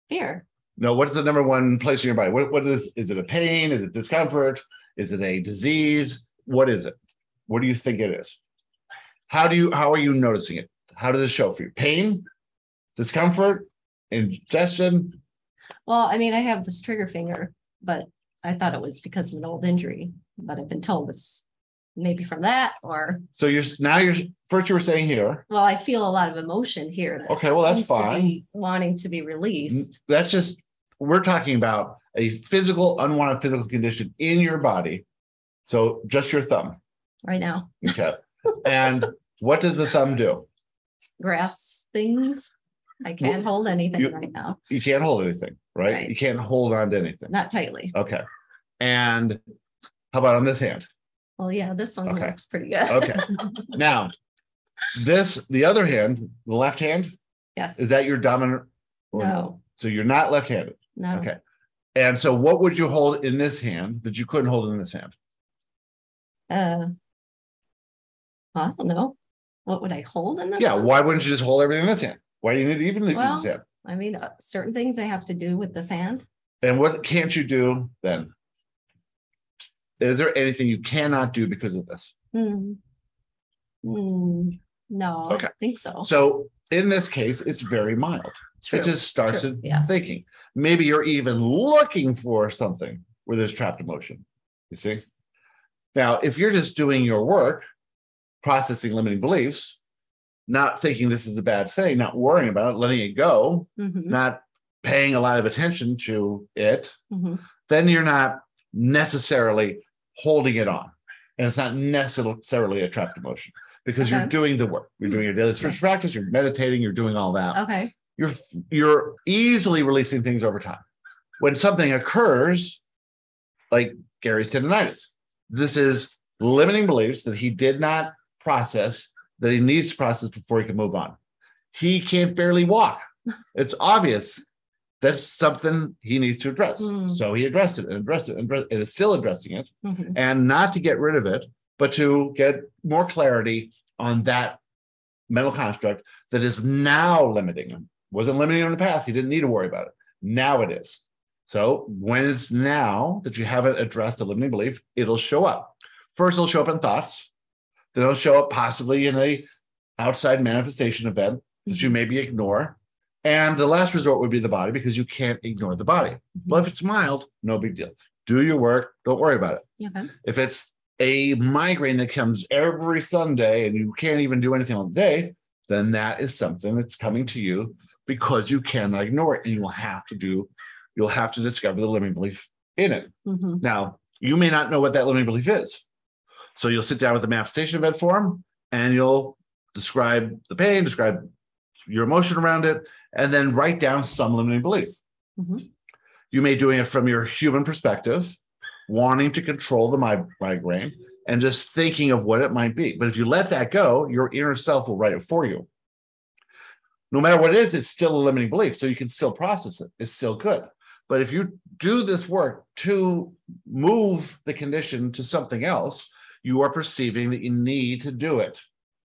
here. No, what is the number one place in your body? What, what is, is it a pain? Is it discomfort? Is it a disease? What is it? What do you think it is? How do you, how are you noticing it? How does it show for you? Pain, discomfort, ingestion? Well, I mean, I have this trigger finger, but I thought it was because of an old injury, but I've been told it's maybe from that or, So you're, now you're, first you were saying here, well, I feel a lot of emotion here. Okay, well, that's to fine. Wanting to be released. that's just, we're talking about a physical, unwanted physical condition in your body. So just your thumb, right now. okay? And what does the thumb do? Grasps things. I can't hold anything you- right now, You can't hold anything, right? Right. You can't hold on to anything. not tightly. Okay. And how about on this hand? Well, yeah, this one Okay. works pretty good. Okay. *laughs* Now, this, the other hand, the left hand, Yes. is that your dominant? or No, So you're not left-handed. No. Okay. And so what would you hold in this hand that you couldn't hold in this hand? Uh. I don't know. What would I hold in this? Yeah, one? why wouldn't you just hold everything in this hand? Why do you need to even use Well- this hand? I mean, uh, certain things I have to do with this hand. And what can't you do then? Is there anything you cannot do because of this? Hmm. Hmm, no, I Okay. don't think so. So in this case, it's very mild. True, It just starts true, in yes. thinking. Maybe you're even looking for something where there's trapped emotion. You see? Now, if you're just doing your work, processing limiting beliefs, not thinking this is a bad thing, not worrying about it, letting it go, Mhm, not paying a lot of attention to it, mhm. then you're not necessarily holding it on. And it's not necessarily a trapped emotion because you're doing the work. You're doing your daily spiritual practice, you're meditating, you're doing all that Okay, you're you're easily releasing things over time. When something occurs, like Gary's tendonitis, this is limiting beliefs that he did not process that he needs to process before he can move on. He can't barely walk. It's obvious that's something he needs to address. Hmm. So he addressed it and addressed it and addressed- and is still addressing it mhm, and not to get rid of it, but to get more clarity on that mental construct that is now limiting him. Wasn't limiting in the past. He didn't need to worry about it. Now it is. So when it's now that you haven't addressed a limiting belief, it'll show up. First, it'll show up in thoughts. Then it'll show up possibly in a outside manifestation event that you mm-hmm. maybe ignore. And the last resort would be the body because you can't ignore the body. Mm-hmm. Well, if it's mild, no big deal. Do your work. Don't worry about it. okay, If it's a migraine that comes every Sunday and you can't even do anything on the day, then that is something that's coming to you because you cannot ignore it and you will have to do, you'll have to discover the limiting belief in it. mhm, Now, you may not know what that limiting belief is. So you'll sit down with the manifestation event form and you'll describe the pain, describe your emotion around it, and then write down some limiting belief. mhm, You may doing it from your human perspective, wanting to control the mi- migraine and just thinking of what it might be. But if you let that go, your inner self will write it for you. No matter what it is, it's still a limiting belief. So you can still process it. It's still good. But if you do this work to move the condition to something else, you are perceiving that you need to do it.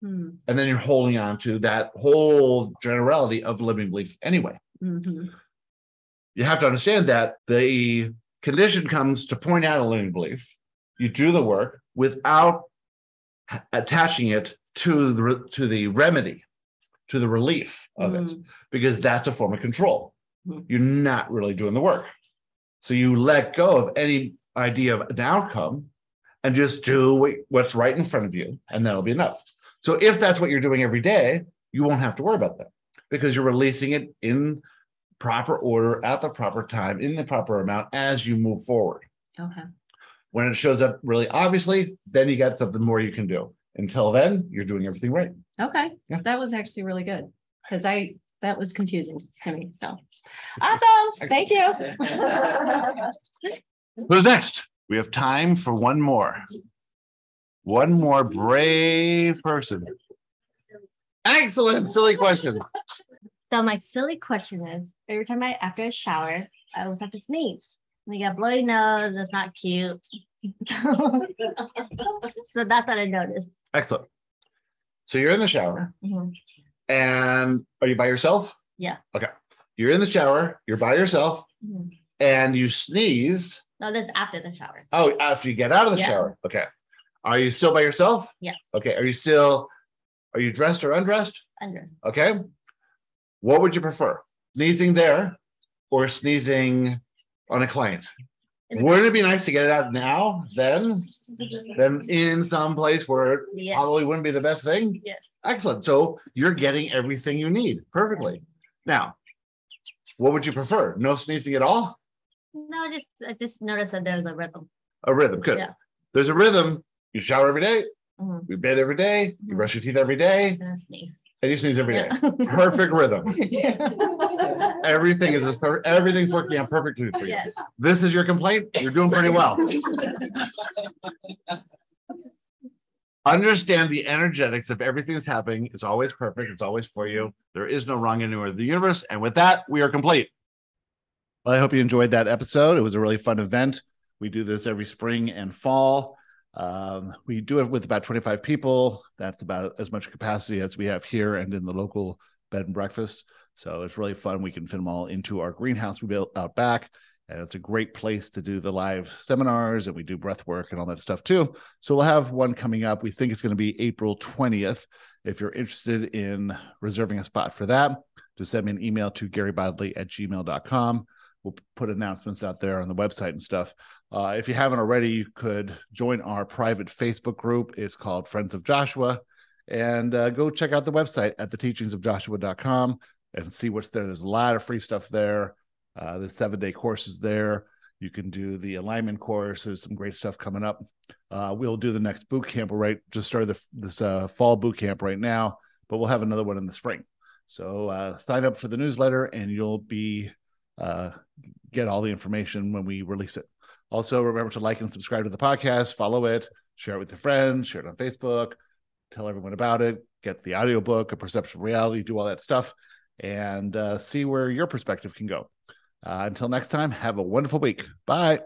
hmm, And then you're holding on to that whole generality of limiting belief anyway mhm, you have to understand that the condition comes to point out a limiting belief. You do the work without attaching it to the to the remedy, to the relief of it, mm, because that's a form of control. Mhm. You're not really doing the work. So you let go of any idea of an outcome and just do what's right in front of you, and that'll be enough. So if that's what you're doing every day, you won't have to worry about that because you're releasing it in proper order at the proper time in the proper amount as you move forward. Okay. When it shows up really obviously, then you got something more you can do. Until then, you're doing everything right. Okay, Yeah. that was actually really good, because I, that was confusing to me, so. *laughs* Awesome, thank you. *laughs* Who's next? We have time for one more. One more brave person. Excellent, silly question. So my silly question is, every time I after a shower, I always have to sneeze. And I get a bloody nose. That's not cute. *laughs* so that's what I noticed. Excellent. So you're in the shower Mhm. and are you by yourself? Yeah. Okay. You're in the shower, you're by yourself Mhm. and you sneeze. No, that's after the shower. Oh, after you get out of the Yeah. shower. Okay. Are you still by yourself? Yeah. Okay. Are you still, are you dressed or undressed? Under. Okay. What would you prefer? Sneezing there or sneezing on a client? *laughs* Wouldn't it be nice to get it out now, then, then in some place where it Yeah. probably wouldn't be the best thing? Yes. Excellent. So you're getting everything you need perfectly. Now, what would you prefer? No sneezing at all? No, just I just noticed that there's a rhythm. A rhythm. Good. Yeah. There's a rhythm. You shower every day, Mhm. you bathe every day, you brush your teeth every day, And I and sneeze every day. Yeah. *laughs* Perfect rhythm. *laughs* Everything is per- everything's working out perfectly for you. Yes. This is your complaint. You're doing pretty well. Understand the energetics of everything that's happening. It's always perfect. It's always for you. There is no wrong anywhere in the universe. And with that, we are complete. Well, I hope you enjoyed that episode. It was a really fun event. We do this every spring and fall. Um, we do it with about 25 people. That's about as much capacity as we have here and in the local bed and breakfast. So it's really fun. We can fit them all into our greenhouse we built out back. And it's a great place to do the live seminars and we do breath work and all that stuff too. So we'll have one coming up. We think it's going to be April 20th. If you're interested in reserving a spot for that, just send me an email to garybodley at gmail.com. We'll put announcements out there on the website and stuff. Uh, if you haven't already, you could join our private Facebook group. It's called Friends of Joshua. And uh, go check out the website at theteachingsofjoshua.com and see what's there. There's a lot of free stuff there. Uh, the seven day course is there. You can do the alignment course. There's some great stuff coming up. Uh, we'll do the next boot camp. Right just started the, this uh, fall boot camp right now, but we'll have another one in the spring. So uh, sign up for the newsletter and you'll be uh, get all the information when we release it. Also, remember to like and subscribe to the podcast, follow it, share it with your friends, share it on Facebook, tell everyone about it, get the audiobook, a perception of reality, do all that stuff, and uh, see where your perspective can go. Uh, until next time, have a wonderful week. Bye.